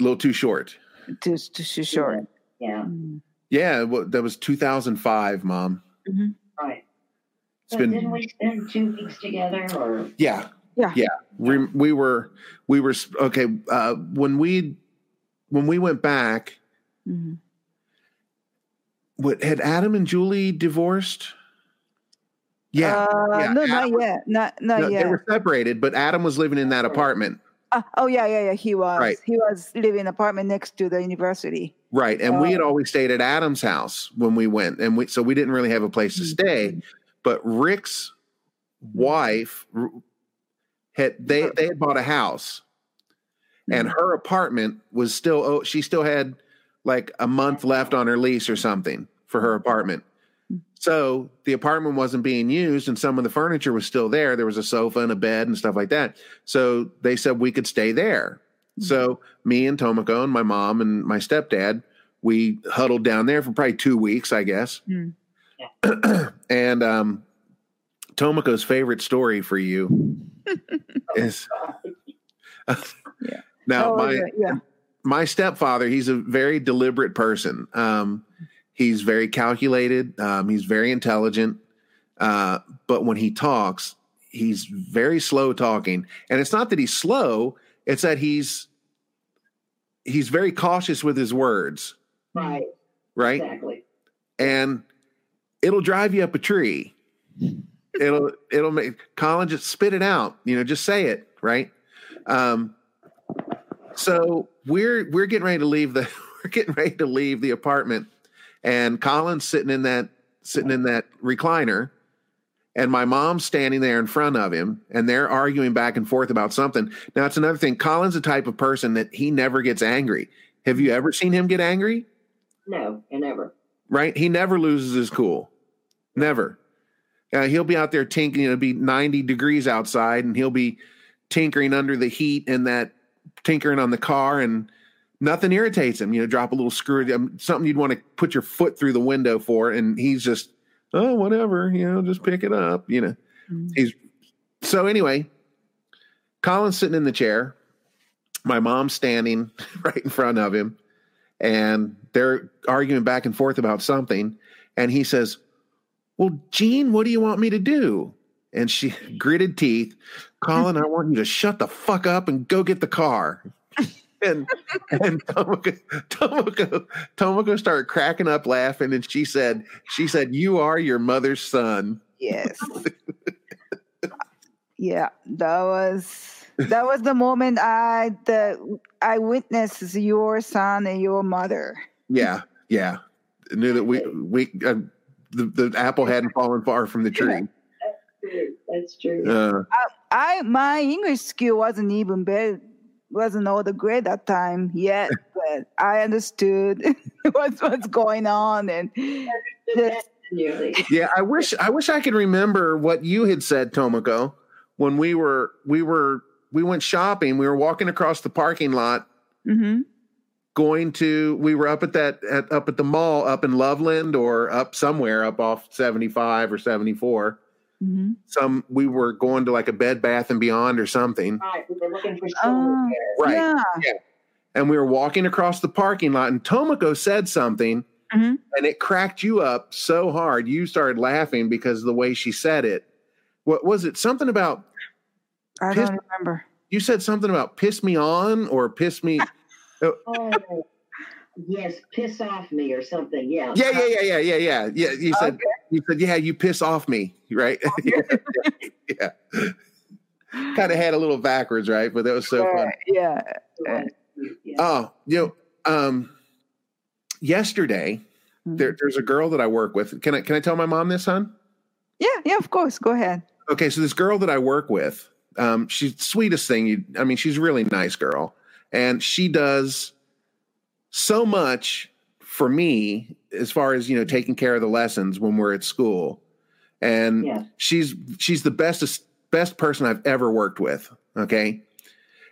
A little too short. Just too too short. Yeah. Mm. Yeah, well, that was 2005, mom. Right. It's So been didn't we spend two weeks together or yeah. Yeah. Yeah. We, we were we were okay, uh when we when we went back Mhm. what had Adam and Julie divorced? Yeah. Uh, yeah, no, Adam- not yet. Not not No, yet. they were separated, but Adam was living in that apartment. Ah, oh yeah, yeah, yeah. He was. Right. He was living in an apartment next to the university. Right. And we had always stayed at Adam's house when we went. And we so we didn't really have a place to Mm-hmm. stay. But Rick's wife had they they had bought a house and Mm-hmm. her apartment was still oh she still had like a month left on her lease or something for her apartment. So the apartment wasn't being used and some of the furniture was still there. There was a sofa and a bed and stuff like that. So they said we could stay there. So me and Tomoko and my mom and my stepdad, we huddled down there for probably two weeks, I guess. Mm. and um, Tomoko's favorite story for you is Yeah. now Oh, my yeah, yeah. my stepfather. He's a very deliberate person. Um, he's very calculated. Um, he's very intelligent. Uh, but when he talks, he's very slow talking, and it's not that he's slow; it's that he's he's very cautious with his words, right? right? Exactly. and it'll drive you up a tree. It'll it'll make Colin just spit it out. You know, just say it, right? Um, so we're we're getting ready to leave the we're getting ready to leave the apartment, and Colin's sitting in that sitting in that recliner, and my mom's standing there in front of him, and they're arguing back and forth about something. Now, it's another thing. Colin's the type of person that he never gets angry. Have you ever seen him get angry? No, and never. right? He never loses his cool. Never. Uh, he'll be out there tinkering. It'll be 90 degrees outside, and he'll be tinkering under the heat and that tinkering on the car, and nothing irritates him. You know, drop a little screw, um, something you'd want to put your foot through the window for, and he's just, oh, whatever, you know, just pick it up. You know, Mm. he's so anyway. Colin's sitting in the chair. My mom's standing right in front of him, and they're arguing back and forth about something. And he says, Well, Gene, what do you want me to do? And she gritted teeth, Colin, I want you to shut the fuck up and go get the car. And and Tomoko, Tomoko, Tomoko started cracking up laughing, and she said, She said, You are your mother's son. Yes. yeah, that was that was the moment I the I witnessed your son and your mother. Yeah, yeah. Knew that we we uh, the, the apple hadn't fallen far from the tree. That's true. Uh, I my English skill wasn't even bad, wasn't all the great that time yet, but I understood what's what's going on and just, yeah, I wish I wish I could remember what you had said, Tomoko, when we were we were we went shopping. We were walking across the parking lot, hmm going to we were up at that at, up at the mall up in Loveland or up somewhere up off seventy five or seventy four. Hmm Some we were going to like a Bed Bath and Beyond or something. Right. We were looking for Uh. Right. Yeah. and we were walking across the parking lot and Tomoko said something Mhm. and it cracked you up so hard you started laughing because of the way she said it what was it something about I don't remember. you said something about piss me on or piss me Oh, yes. Piss off me or something. Yeah. yeah yeah yeah yeah yeah yeah yeah you said you said yeah you piss off me right yeah, yeah. kind of had a little backwards, right? But that was so fun. yeah. Uh, Oh, you know, um, yesterday there, there's a girl that I work with. Can I can I tell my mom this, son? yeah, yeah, of course. Go ahead. Okay, so this girl that I work with, um, she's the sweetest thing. You, I mean, she's a really nice girl, and she does so much for me as far as you know taking care of the lessons when we're at school. And Yeah. she's she's the best best person I've ever worked with. Okay,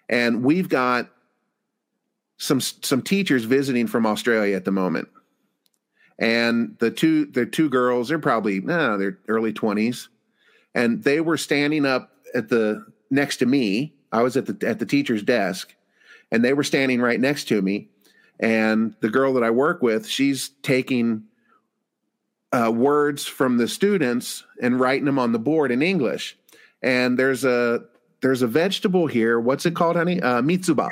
and we've got some some teachers visiting from Australia at the moment, and the two the two girls they're probably no they're early twenties, and they were standing up at the next to me. I was at the at the teacher's desk, and they were standing right next to me. And the girl that I work with, she's taking uh, words from the students and writing them on the board in English. And there's a there's a vegetable here. What's it called, honey? Uh, mitsuba.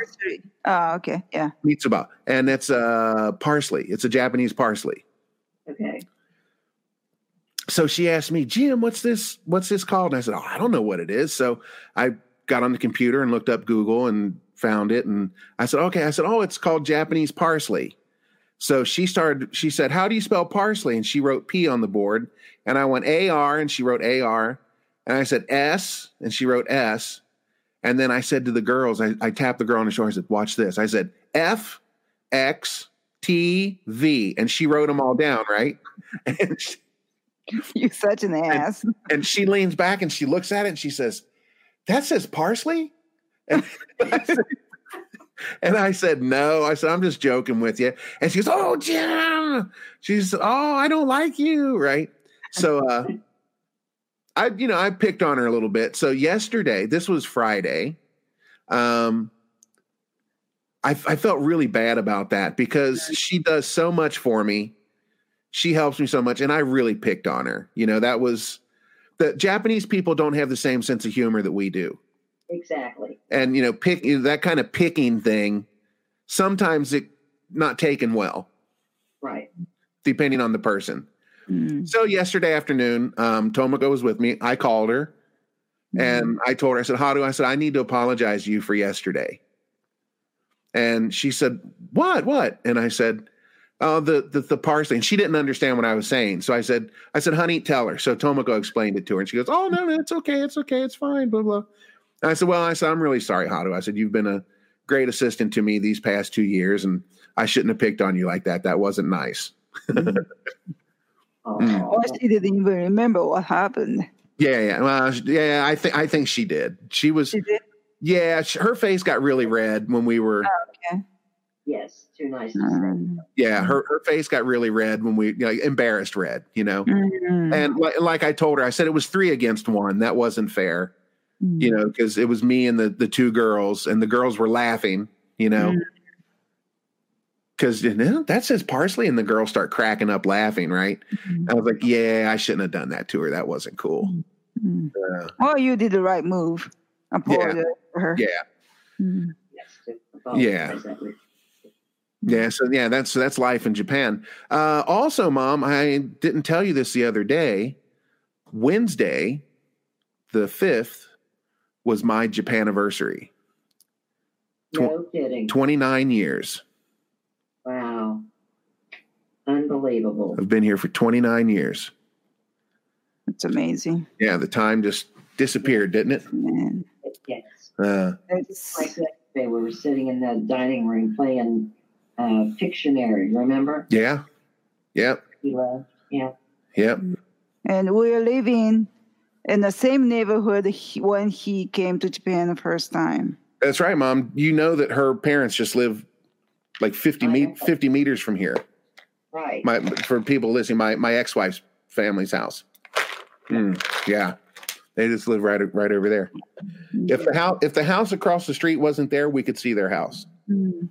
Oh, okay. Yeah. Mitsuba, and it's uh, parsley. It's a Japanese parsley. Okay. so she asked me, Jim, what's this? What's this called? And I said, Oh, I don't know what it is. So I got on the computer and looked up Google and found it. And I said, Okay. I said, Oh, it's called Japanese parsley. So she started, she said, How do you spell parsley? And she wrote P on the board. And I went AR and she wrote AR. And I said S and she wrote S. And then I said to the girls, I, I tapped the girl on the shoulder. I said, Watch this. I said F X T V. And she wrote them all down, right? And she, You're such an ass. and she leans back and she looks at it and she says, That says parsley? And I said, said, No. I said, I'm just joking with you. And she goes, Oh, Jim. She's, Oh, I don't like you. Right. So, uh, I, you know, I picked on her a little bit. So yesterday, this was Friday. Um, I, I felt really bad about that because she does so much for me. She helps me so much, and I really picked on her. You know, that was the Japanese people don't have the same sense of humor that we do, Exactly. and you know, pick that kind of picking thing. Sometimes it not taken well, Right. depending on the person. Mm. So yesterday afternoon, um, Tomoko was with me. I called her and I told her, I said, How do I said, I need to apologize to you for yesterday. And she said, What? What? And I said, Oh, the, the the parsley. And she didn't understand what I was saying. So I said, I said, honey, tell her. So Tomoko explained it to her. And she goes, Oh, no, no, it's okay, it's okay, it's fine, blah, blah. And I said, Well, I said, I'm really sorry, Haru. I said, You've been a great assistant to me these past two years, and I shouldn't have picked on you like that. That wasn't nice. Oh, Mm. Or she didn't even remember what happened. Yeah, yeah. Well, yeah, I think I think she did. She was She did? yeah, sh- her face got really red when we were Okay. yes. Too nice to. Mm. yeah, her her face got really red when we you know, embarrassed red, you know. Mm. And like, like I told her, I said it was 3 against 1. That wasn't fair, you know, cuz it was me and the the two girls and the girls were laughing, you know. Cuz you know, that says parsley and the girls start cracking up laughing, right? I was like, "Yeah, I shouldn't have done that to her. That wasn't cool." Mm. Uh, Well, you did the right move. Apologize for her. yeah. Mm. Yeah. Yeah, so yeah, that's that's life in Japan. Uh, also, Mom, I didn't tell you this the other day. Wednesday, the fifth, was my Japan anniversary. No kidding. Twenty nine years. Wow. Unbelievable. I've been here for twenty nine years. It's amazing. Yeah, the time just disappeared, didn't it? Man. Yes. Uh, It's, Like that, they were sitting in the dining room playing uh, Pictionary. Remember? yeah, yep, He loved. Yeah. yep. and we're living in the same neighborhood he, when he came to Japan the first time. That's right, Mom. You know that her parents just live like 50, I me- 50 meters from here. Right. my for people listening, my my ex wife's family's house. Mm, yeah, they just live right right over there. If the house if the house across the street wasn't there, we could see their house. Mm.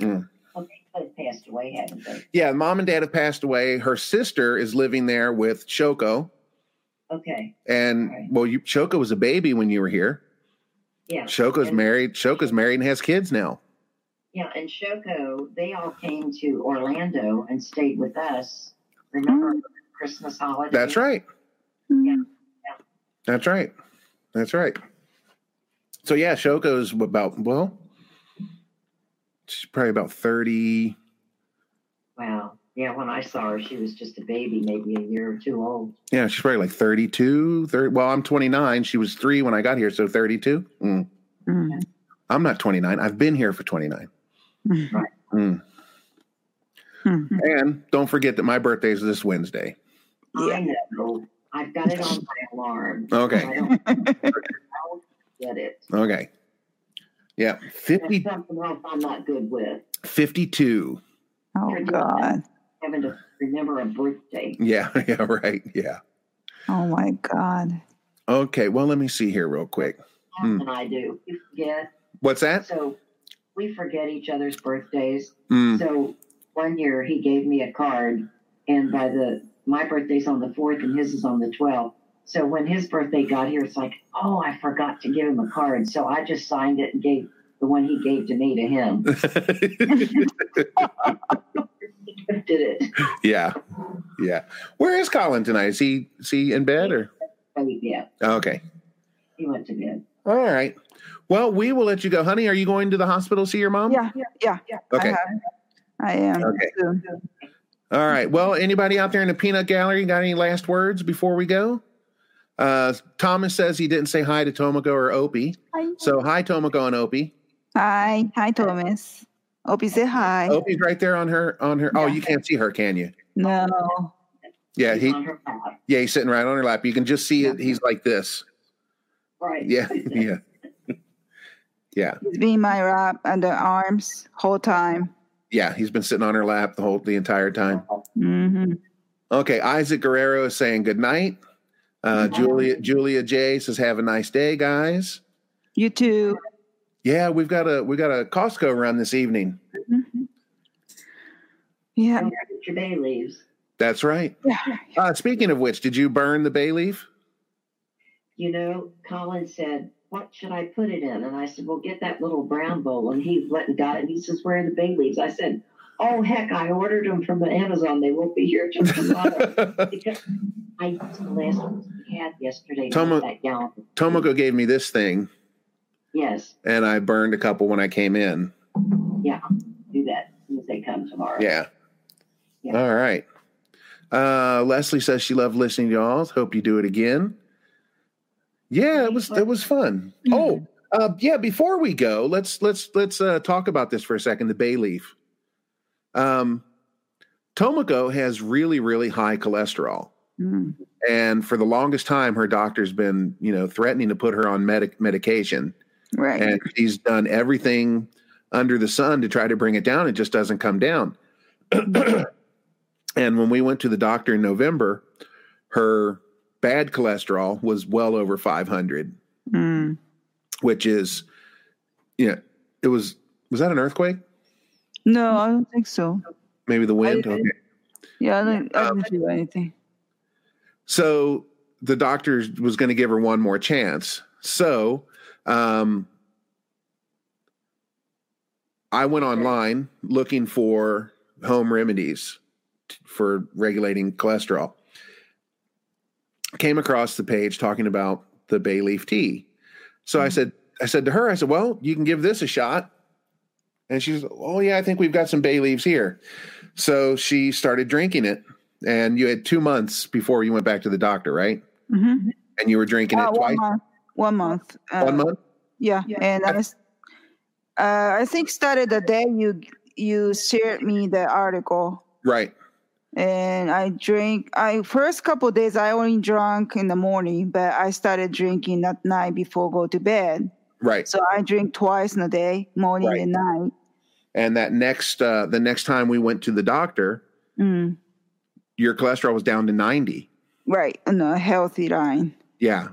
Mm. well, they passed away, haven't they? Yeah, mom and dad have passed away. Her sister is living there with Shoko, Okay. and Right. well, you, Shoko was a baby when you were here. Yeah. Shoko's And- married. Shoko's married and has kids now. Yeah, and Shoko, they all came to Orlando and stayed with us. Remember Christmas holiday? That's right. Mm. That's right. That's right. So yeah, Shoko's about well, she's probably about thirty. Wow. Yeah, when I saw her, she was just a baby, maybe a year or two old. Yeah, she's probably like 32, 30. Well, I'm 29. She was three when I got here, so 32. Mm. Mm. I'm not 29. I've been here for 29. Mm. Mm. Mm. And don't forget that my birthday is this Wednesday. I know. I've got it on my alarm. Okay. I don't, I don't get it. Okay. Yeah, That's 50, something else I'm not good with. 52. Oh God. Having to remember a birthday. Yeah, yeah, right. Yeah. Oh my God. Okay, well, let me see here real quick. Hmm. And I do. You forget. What's that? So we forget each other's birthdays. Mm. So one year he gave me a card, and by the my birthday's on the fourth, and his is on the twelfth. So when his birthday got here, it's like, oh, I forgot to give him a card. So I just signed it and gave the one he gave to me to him. Did it? yeah. Yeah. Where is Colin tonight? Is he is he in bed or yeah, okay. he went to bed. All right. Well, we will let you go. Honey, are you going to the hospital to see your mom? Yeah, yeah, yeah. Okay. I, have. I am. Okay. soon. All right. Well, anybody out there in the peanut gallery got any last words before we go? Uh, Thomas says he didn't say hi to Tomoko or Opie. Hi. So hi, Tomoko and Opie. Hi, hi, Thomas. Opie, say hi. Opie's right there on her on her. Oh, you can't see her, can you? No. Yeah, He's he on her lap. yeah he's sitting right on her lap. You can just see it. He's like this. Right. Yeah, yeah, yeah, He's been my wrap under arms whole time. yeah. He's been sitting on her lap the whole the entire time. hmm Okay, Isaac Guerrero is saying good night. Uh, Julia Julia J says have a nice day, guys. You too. Yeah, we've got a we got a Costco run this evening. Mhm. Yeah. Don't your bay leaves. That's right. Yeah. Uh, speaking of which, did you burn the bay leaf? You know, Colin said, "What should I put it in?" And I said, "Well, get that little brown bowl." And he went and got it. And he says, "Where are the bay leaves?" I said, "Oh heck, I ordered them from the Amazon. They won't be here till tomorrow." because I used the last ones we had yesterday. Tomo- that gallon. Tomoko gave me this thing, Yes, and I burned a couple when I came in. yeah, do that as they come tomorrow. Yeah. Yeah. All right. Uh, Leslie says she loved listening to y'all. Hope you do it again. Yeah, it was it was fun. Oh, uh, yeah. Before we go, let's let's let's uh, talk about this for a second. The bay leaf. Um, Tomoko has really really high cholesterol, Mm. and for the longest time, her doctor's been you know threatening to put her on medic medication, Right. and she's done everything under the sun to try to bring it down. It just doesn't come down. and when we went to the doctor in November, her bad cholesterol was well over 500, Mm. which is, you know, it was, was that an earthquake? No, I don't think so. Maybe the wind? Okay. Yeah, I didn't, I Um, didn't feel anything. So the doctor was going to give her one more chance. So um, I went online looking for home remedies t- for regulating cholesterol. Came across the page talking about the bay leaf tea. So I said, I said to her, I said, well, you can give this a shot. And she's, oh yeah, I think we've got some bay leaves here. So she started drinking it and you had two months before you went back to the doctor, right? Mm-hmm. And you were drinking it twice, month. One month. Uh, one month. Yeah, and I, s- uh, I think started the day you you shared me the article, Right. and I drink. I first couple days I only drank in the morning, but I started drinking at night before go to bed. Right. So I drink twice in a day, morning Right. and night. And that next, uh, the next time we went to the doctor, Mm, your cholesterol was down to 90. right, in a healthy line. Yeah.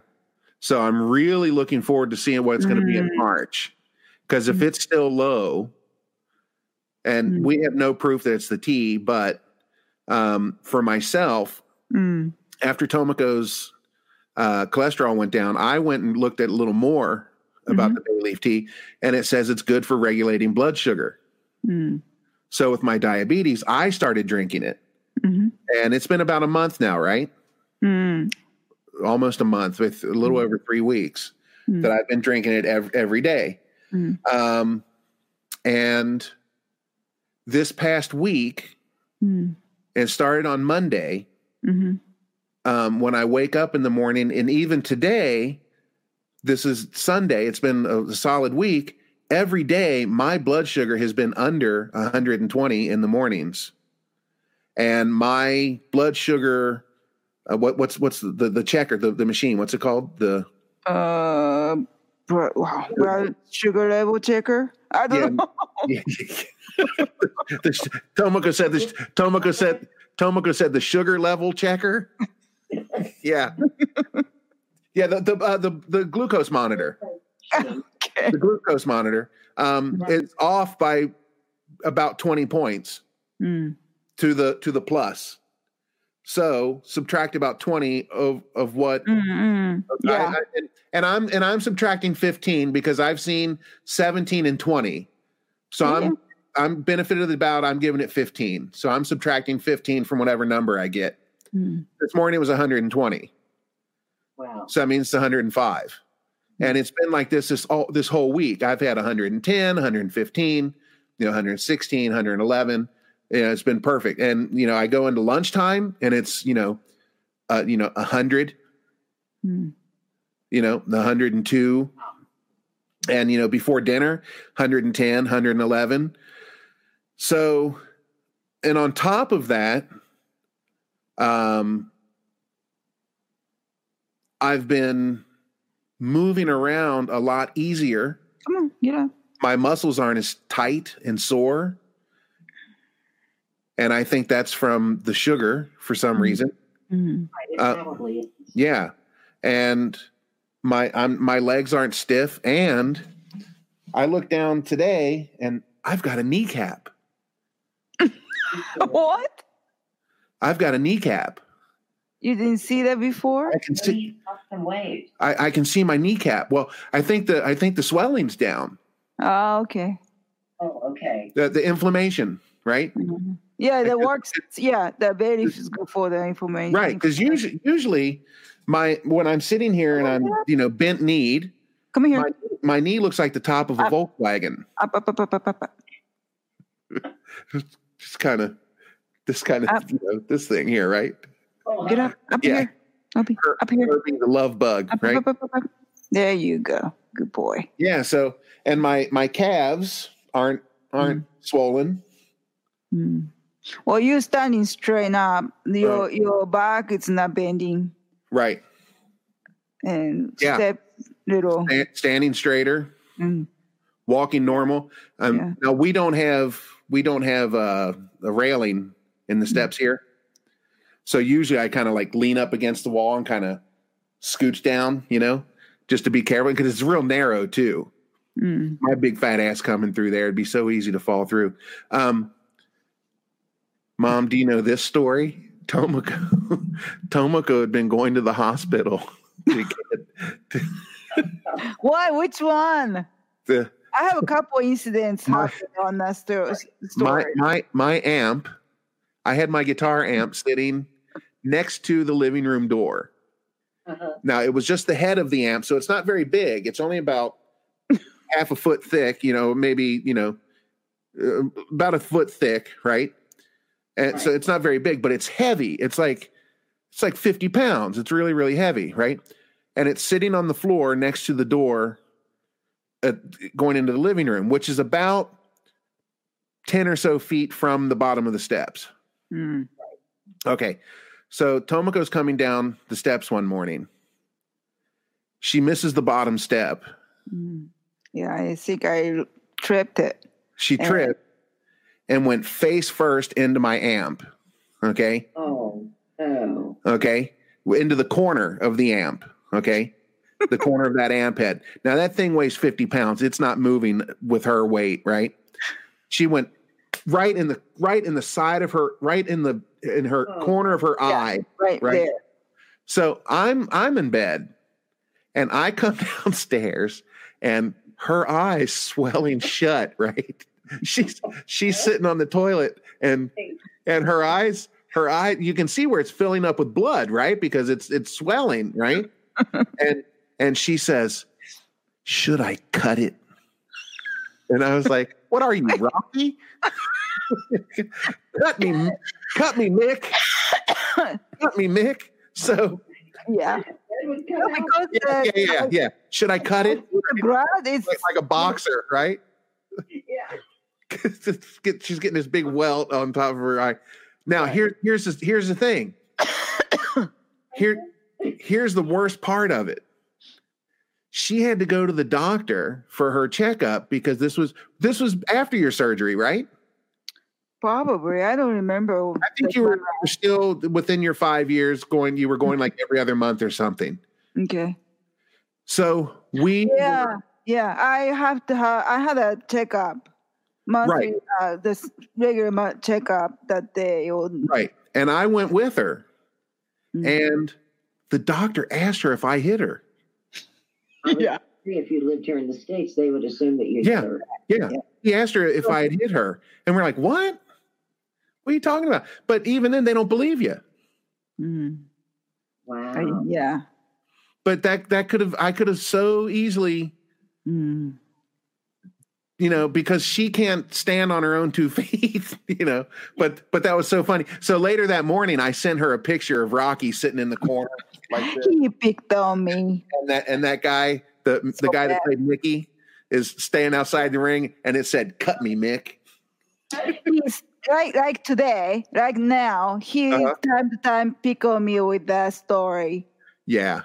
So I'm really looking forward to seeing what it's going to be in Mm. March. Because if it's still low, and Mm. we have no proof that it's the tea, but um, for myself, Mm, after Tomoko's uh, cholesterol went down, I went and looked at a little more about Mhm. the bay leaf tea, and it says it's good for regulating blood sugar. mm, So with my diabetes, I started drinking it, mhm, and it's been about a month now, right? Almost a month, with a little Mm. over three weeks Mm. that I've been drinking it every, every day. Mm. Um, and this past week, Mm. it started on Monday. Mhm. Um, when I wake up in the morning, and even today, this is Sunday. It's been a solid week. Every day, my blood sugar has been under 120 in the mornings, and my blood sugar. Uh, what, what's what's the, the checker the, the machine? What's it called? The Uh, blood sugar level checker. I don't Yeah. know. the, Tomoko said this. Tomoko said Tomoko said the sugar level checker. Yeah, yeah. The the uh, the, the glucose monitor. Okay. The glucose monitor um, is off by about twenty points Mm. to the to the plus. So subtract about twenty of of what Mm, mm. I- Yeah. I- and, and I'm and I'm subtracting 15 because I've seen 17 and 20. So Yeah. I'm I'm benefit of the doubt. I'm giving it 15. So I'm subtracting 15 from whatever number I get. Mm. This morning it was 120. Wow. So that means it's 105. And it's been like this this all this whole week. I've had 110, 115, you know, 116, 111. You know, it's been perfect. And you know, I go into lunchtime and it's, you know, uh, you know, a 100 Mm. you know, the 102. And, you know, before dinner, 110, 111. So, and on top of that, um, I've been moving around a lot easier. Come on, get up. My muscles aren't as tight and sore. And I think that's from the sugar for some Mhm. reason. Mm. It Uh, probably. Yeah. And my I'm my legs aren't stiff and I look down today and I've got a kneecap. What? I've got a kneecap. You didn't see that before? I can see Maybe lost some weight. I, I can see my kneecap. Well, I think the I think the swelling's down. Oh, okay. Oh, okay. The the inflammation, right? Mhm. Yeah, that works. Yeah, the belly is good for the information. Right. Because usually usually my when I'm sitting here and I'm, you know, bent kneed, Come here. my my knee looks like the top of a Up. Volkswagen. Up, up, up, up, up, up. up. Just kind of this kind of you know, this thing here, right? Oh, Get up, up Yeah. here. Up, here. Her- up here. the love bug, Up, right? up. There you go. Good boy. Yeah. So, and my my calves aren't aren't swollen. Mm. Well, you're standing straight up. Your your back is not bending, Right. and Yeah. step little. Sta- standing straighter, Mm. walking normal. Um, Yeah. Now we don't have we don't have uh, a railing in the steps here, so usually I kind of like lean up against the wall and kind of scooch down, you know, just to be careful because it's real narrow too. Mm. my big fat ass coming through there. It'd be so easy to fall through. Um, Mom, do you know this story? Tomoko, Tomoko had been going to the hospital to get What? Which one? the I have a couple incidents My- on that sto- my story. my my amp. I had my guitar amp sitting next to the living room door. Uh-huh. Now it was just the head of the amp, so it's not very big. It's only about half a foot thick, you know, maybe you know, uh, about a foot thick, right? And so it's not very big, but it's heavy. It's like it's like fifty pounds. It's really really heavy, right? And it's sitting on the floor next to the door, uh, going into the living room, which is about ten or so feet from the bottom of the steps. Mm. Okay. So Tomoko's coming down the steps one morning. She misses the bottom step. Mm. Yeah, I think I tripped it. She tripped and went face first into my amp. Okay. Oh, oh. Okay. Into the corner of the amp. Okay. The corner of that amp head. Now that thing weighs 50 pounds. It's not moving with her weight, right? She went right in the right in the side of her right in the in her Oh. corner of her Yeah. eye. Right, Right. there. So I'm I'm in bed and I come downstairs and her eyes swelling shut, right? She's she's sitting on the toilet and and her eyes her eye you can see where it's filling up with blood, right? Because it's it's swelling, right? and and she says, "Should I cut it?" And I was like, "What are you, Rocky? cut me, cut me, Mick, cut me, Mick." So Yeah. It would cut No, out. because yeah, the, yeah, yeah, yeah. Should I cut it? the blood is Like, like a boxer, right? Yeah. She's getting this big welt on top of her eye. Now here, here's the, here's the thing. Here, here's the worst part of it. She had to go to the doctor for her checkup because this was this was after your surgery, right? probably. I don't remember. I think you were still within your five years going. You were going like every other month or something. Okay. So we Yeah. Yeah. I have to have. I had a checkup. Monthly, uh, this regular month checkup that day. Or, right, and I went with her, Mm. and the doctor asked her if I hit her. yeah. If you lived here in the States, they would assume that you Yeah. hit her. Yeah. He asked her if I had hit her. And we're like, what? What are you talking about? But even then, they don't believe you. Mm. Wow. I- yeah. But that that could have I could have so easily, Mm. You know, because she can't stand on her own two feet, you know. But but that was so funny. So later that morning, I sent her a picture of Rocky sitting in the corner like this. He picked on me. And that and that guy, the the So guy that played Mickey, is staying outside the ring, and it said, "Cut me, Mick." He's like like today, like now. He Uh-huh. time to time pick on me with that story. Yeah.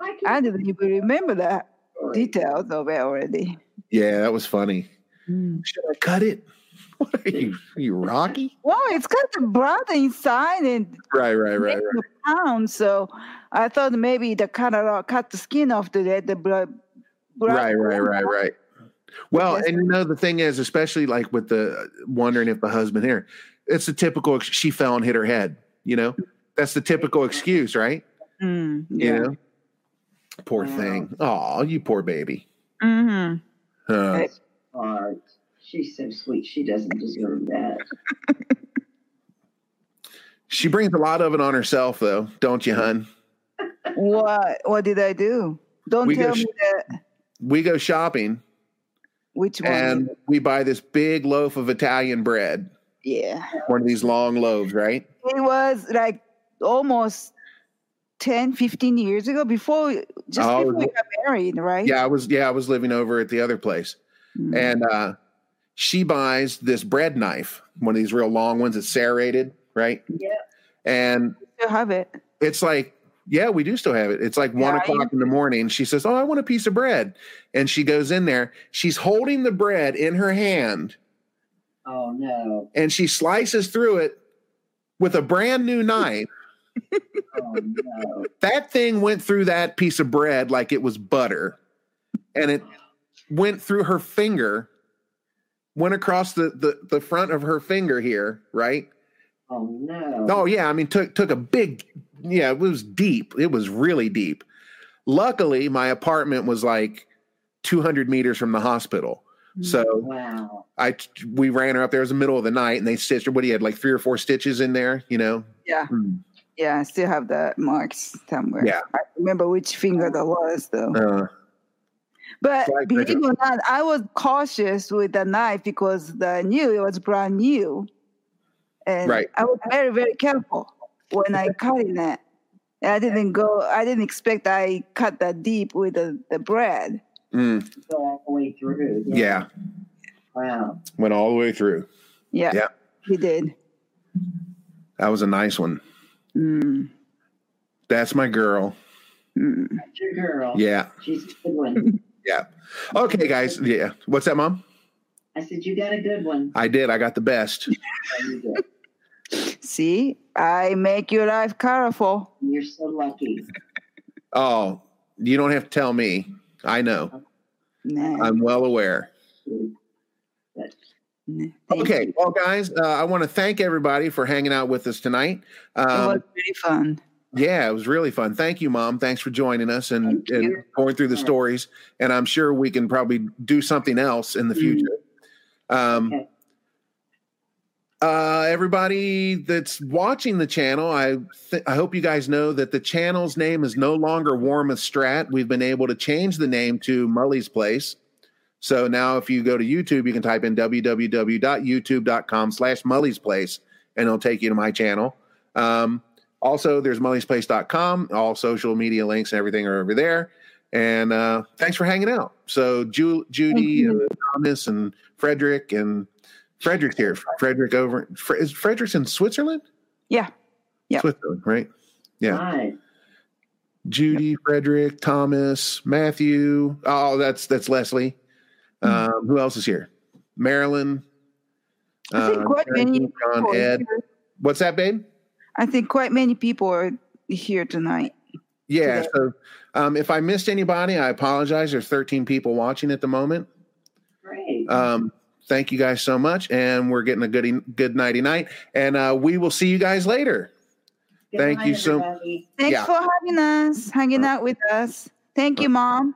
I I didn't even remember that details of it already. Yeah, that was funny. Mm. Should I cut it? What are you, are you Rocky? Well, it's got the blood inside and Right, right, right, right. pound. So I thought maybe the cut it cut the skin off to let the blood. blood Right, right, right, right. Well, and you know the thing is, especially like with the wondering if the husband here, it's a typical. She fell and hit her head. You know, that's the typical excuse, right? Mm, You yeah. know, poor Wow. thing. Oh, you poor baby. hmm Huh. Right. She's so sweet. She doesn't deserve that. She brings a lot of it on herself, though, don't you, hun? What? What did I do? Don't We tell sh- me that. We go shopping Which one? and we buy this big loaf of Italian bread, yeah. one of these long loaves, right? It was like almost 10, 15 years ago before, just Oh, before we got married, right? Yeah, I was. Yeah, I was living over at the other place. Mm. and uh, she buys this bread knife, one of these real long ones it's serrated, right? Yeah. And Still have it. it's like, yeah, we do still have it. It's like one Yeah, I- o'clock in the morning. She says, "Oh, I want a piece of bread," and she goes in there. She's holding the bread in her hand, Oh no. and she slices through it with a brand new knife. Oh no. that thing went through that piece of bread like it was butter, and it went through her finger, went across the the, the front of her finger here, right? Oh no. Oh yeah, I mean took took a big yeah, it was deep. It was really deep. Luckily, my apartment was like 200 meters from the hospital. So Wow. I we ran her up there. It was the middle of the night, and they stitched her. What do you had like three or four stitches in there? You know. Yeah. Mm. Yeah, I still have the marks somewhere. Yeah. I remember which finger that was, though. Uh, But Right, believe it or not, I was cautious with the knife because I knew it was brand new. And Right. I was very, very careful when I cut in it. And I didn't go, I didn't expect I cut that deep with the, the bread. mm, Go all the way through. yeah, Wow. went all the way through. Yeah. Yeah. He did. That was a nice one. Mm, That's my girl. mm. That's your girl. Yeah, She's a good one. yeah. Okay, guys. Yeah. What's that, mom? I said, You got a good one. I did. I got the best. You did. See, I make your life colorful. You're so lucky. Oh, you don't have to tell me. I know. Nah, I'm well aware. Okay, you. well, guys, uh, I want to thank everybody for hanging out with us tonight. It was Um, really fun. yeah, it was really fun. Thank you, Mom. Thanks for joining us and, and going through the stories. And I'm sure we can probably do something else in the Mm. future. Um, Okay. uh, everybody that's watching the channel, I th- I hope you guys know that the channel's name is no longer Warmoth Strat. We've been able to change the name to Mully's Place. So now, if you go to YouTube, you can type in www.youtube.com/slash Mully's Place, and it'll take you to my channel. Um, also, there's mullysplace.com. All social media links and everything are over there. And uh, thanks for hanging out. So, Ju- Judy, and Thomas, and Frederick, and Frederick's here. Frederick over. Fre- is Frederick's in Switzerland? Yeah. Yeah. Switzerland, right? Yeah. Right. Judy, Frederick, Thomas, Matthew. Oh, that's that's Leslie. Um, who else is here? Marilyn. I think uh, quite many John, people Ed. here. What's that, babe? I think quite many people are here tonight. Yeah. today. So um, if I missed anybody, I apologize. There's 13 people watching at the moment. Great. Um, thank you guys so much, and we're getting a good good nighty night, and uh, we will see you guys later. Good thank night, you so- everybody. Thanks Yeah. for having us, hanging out with us. Thank you, Mom.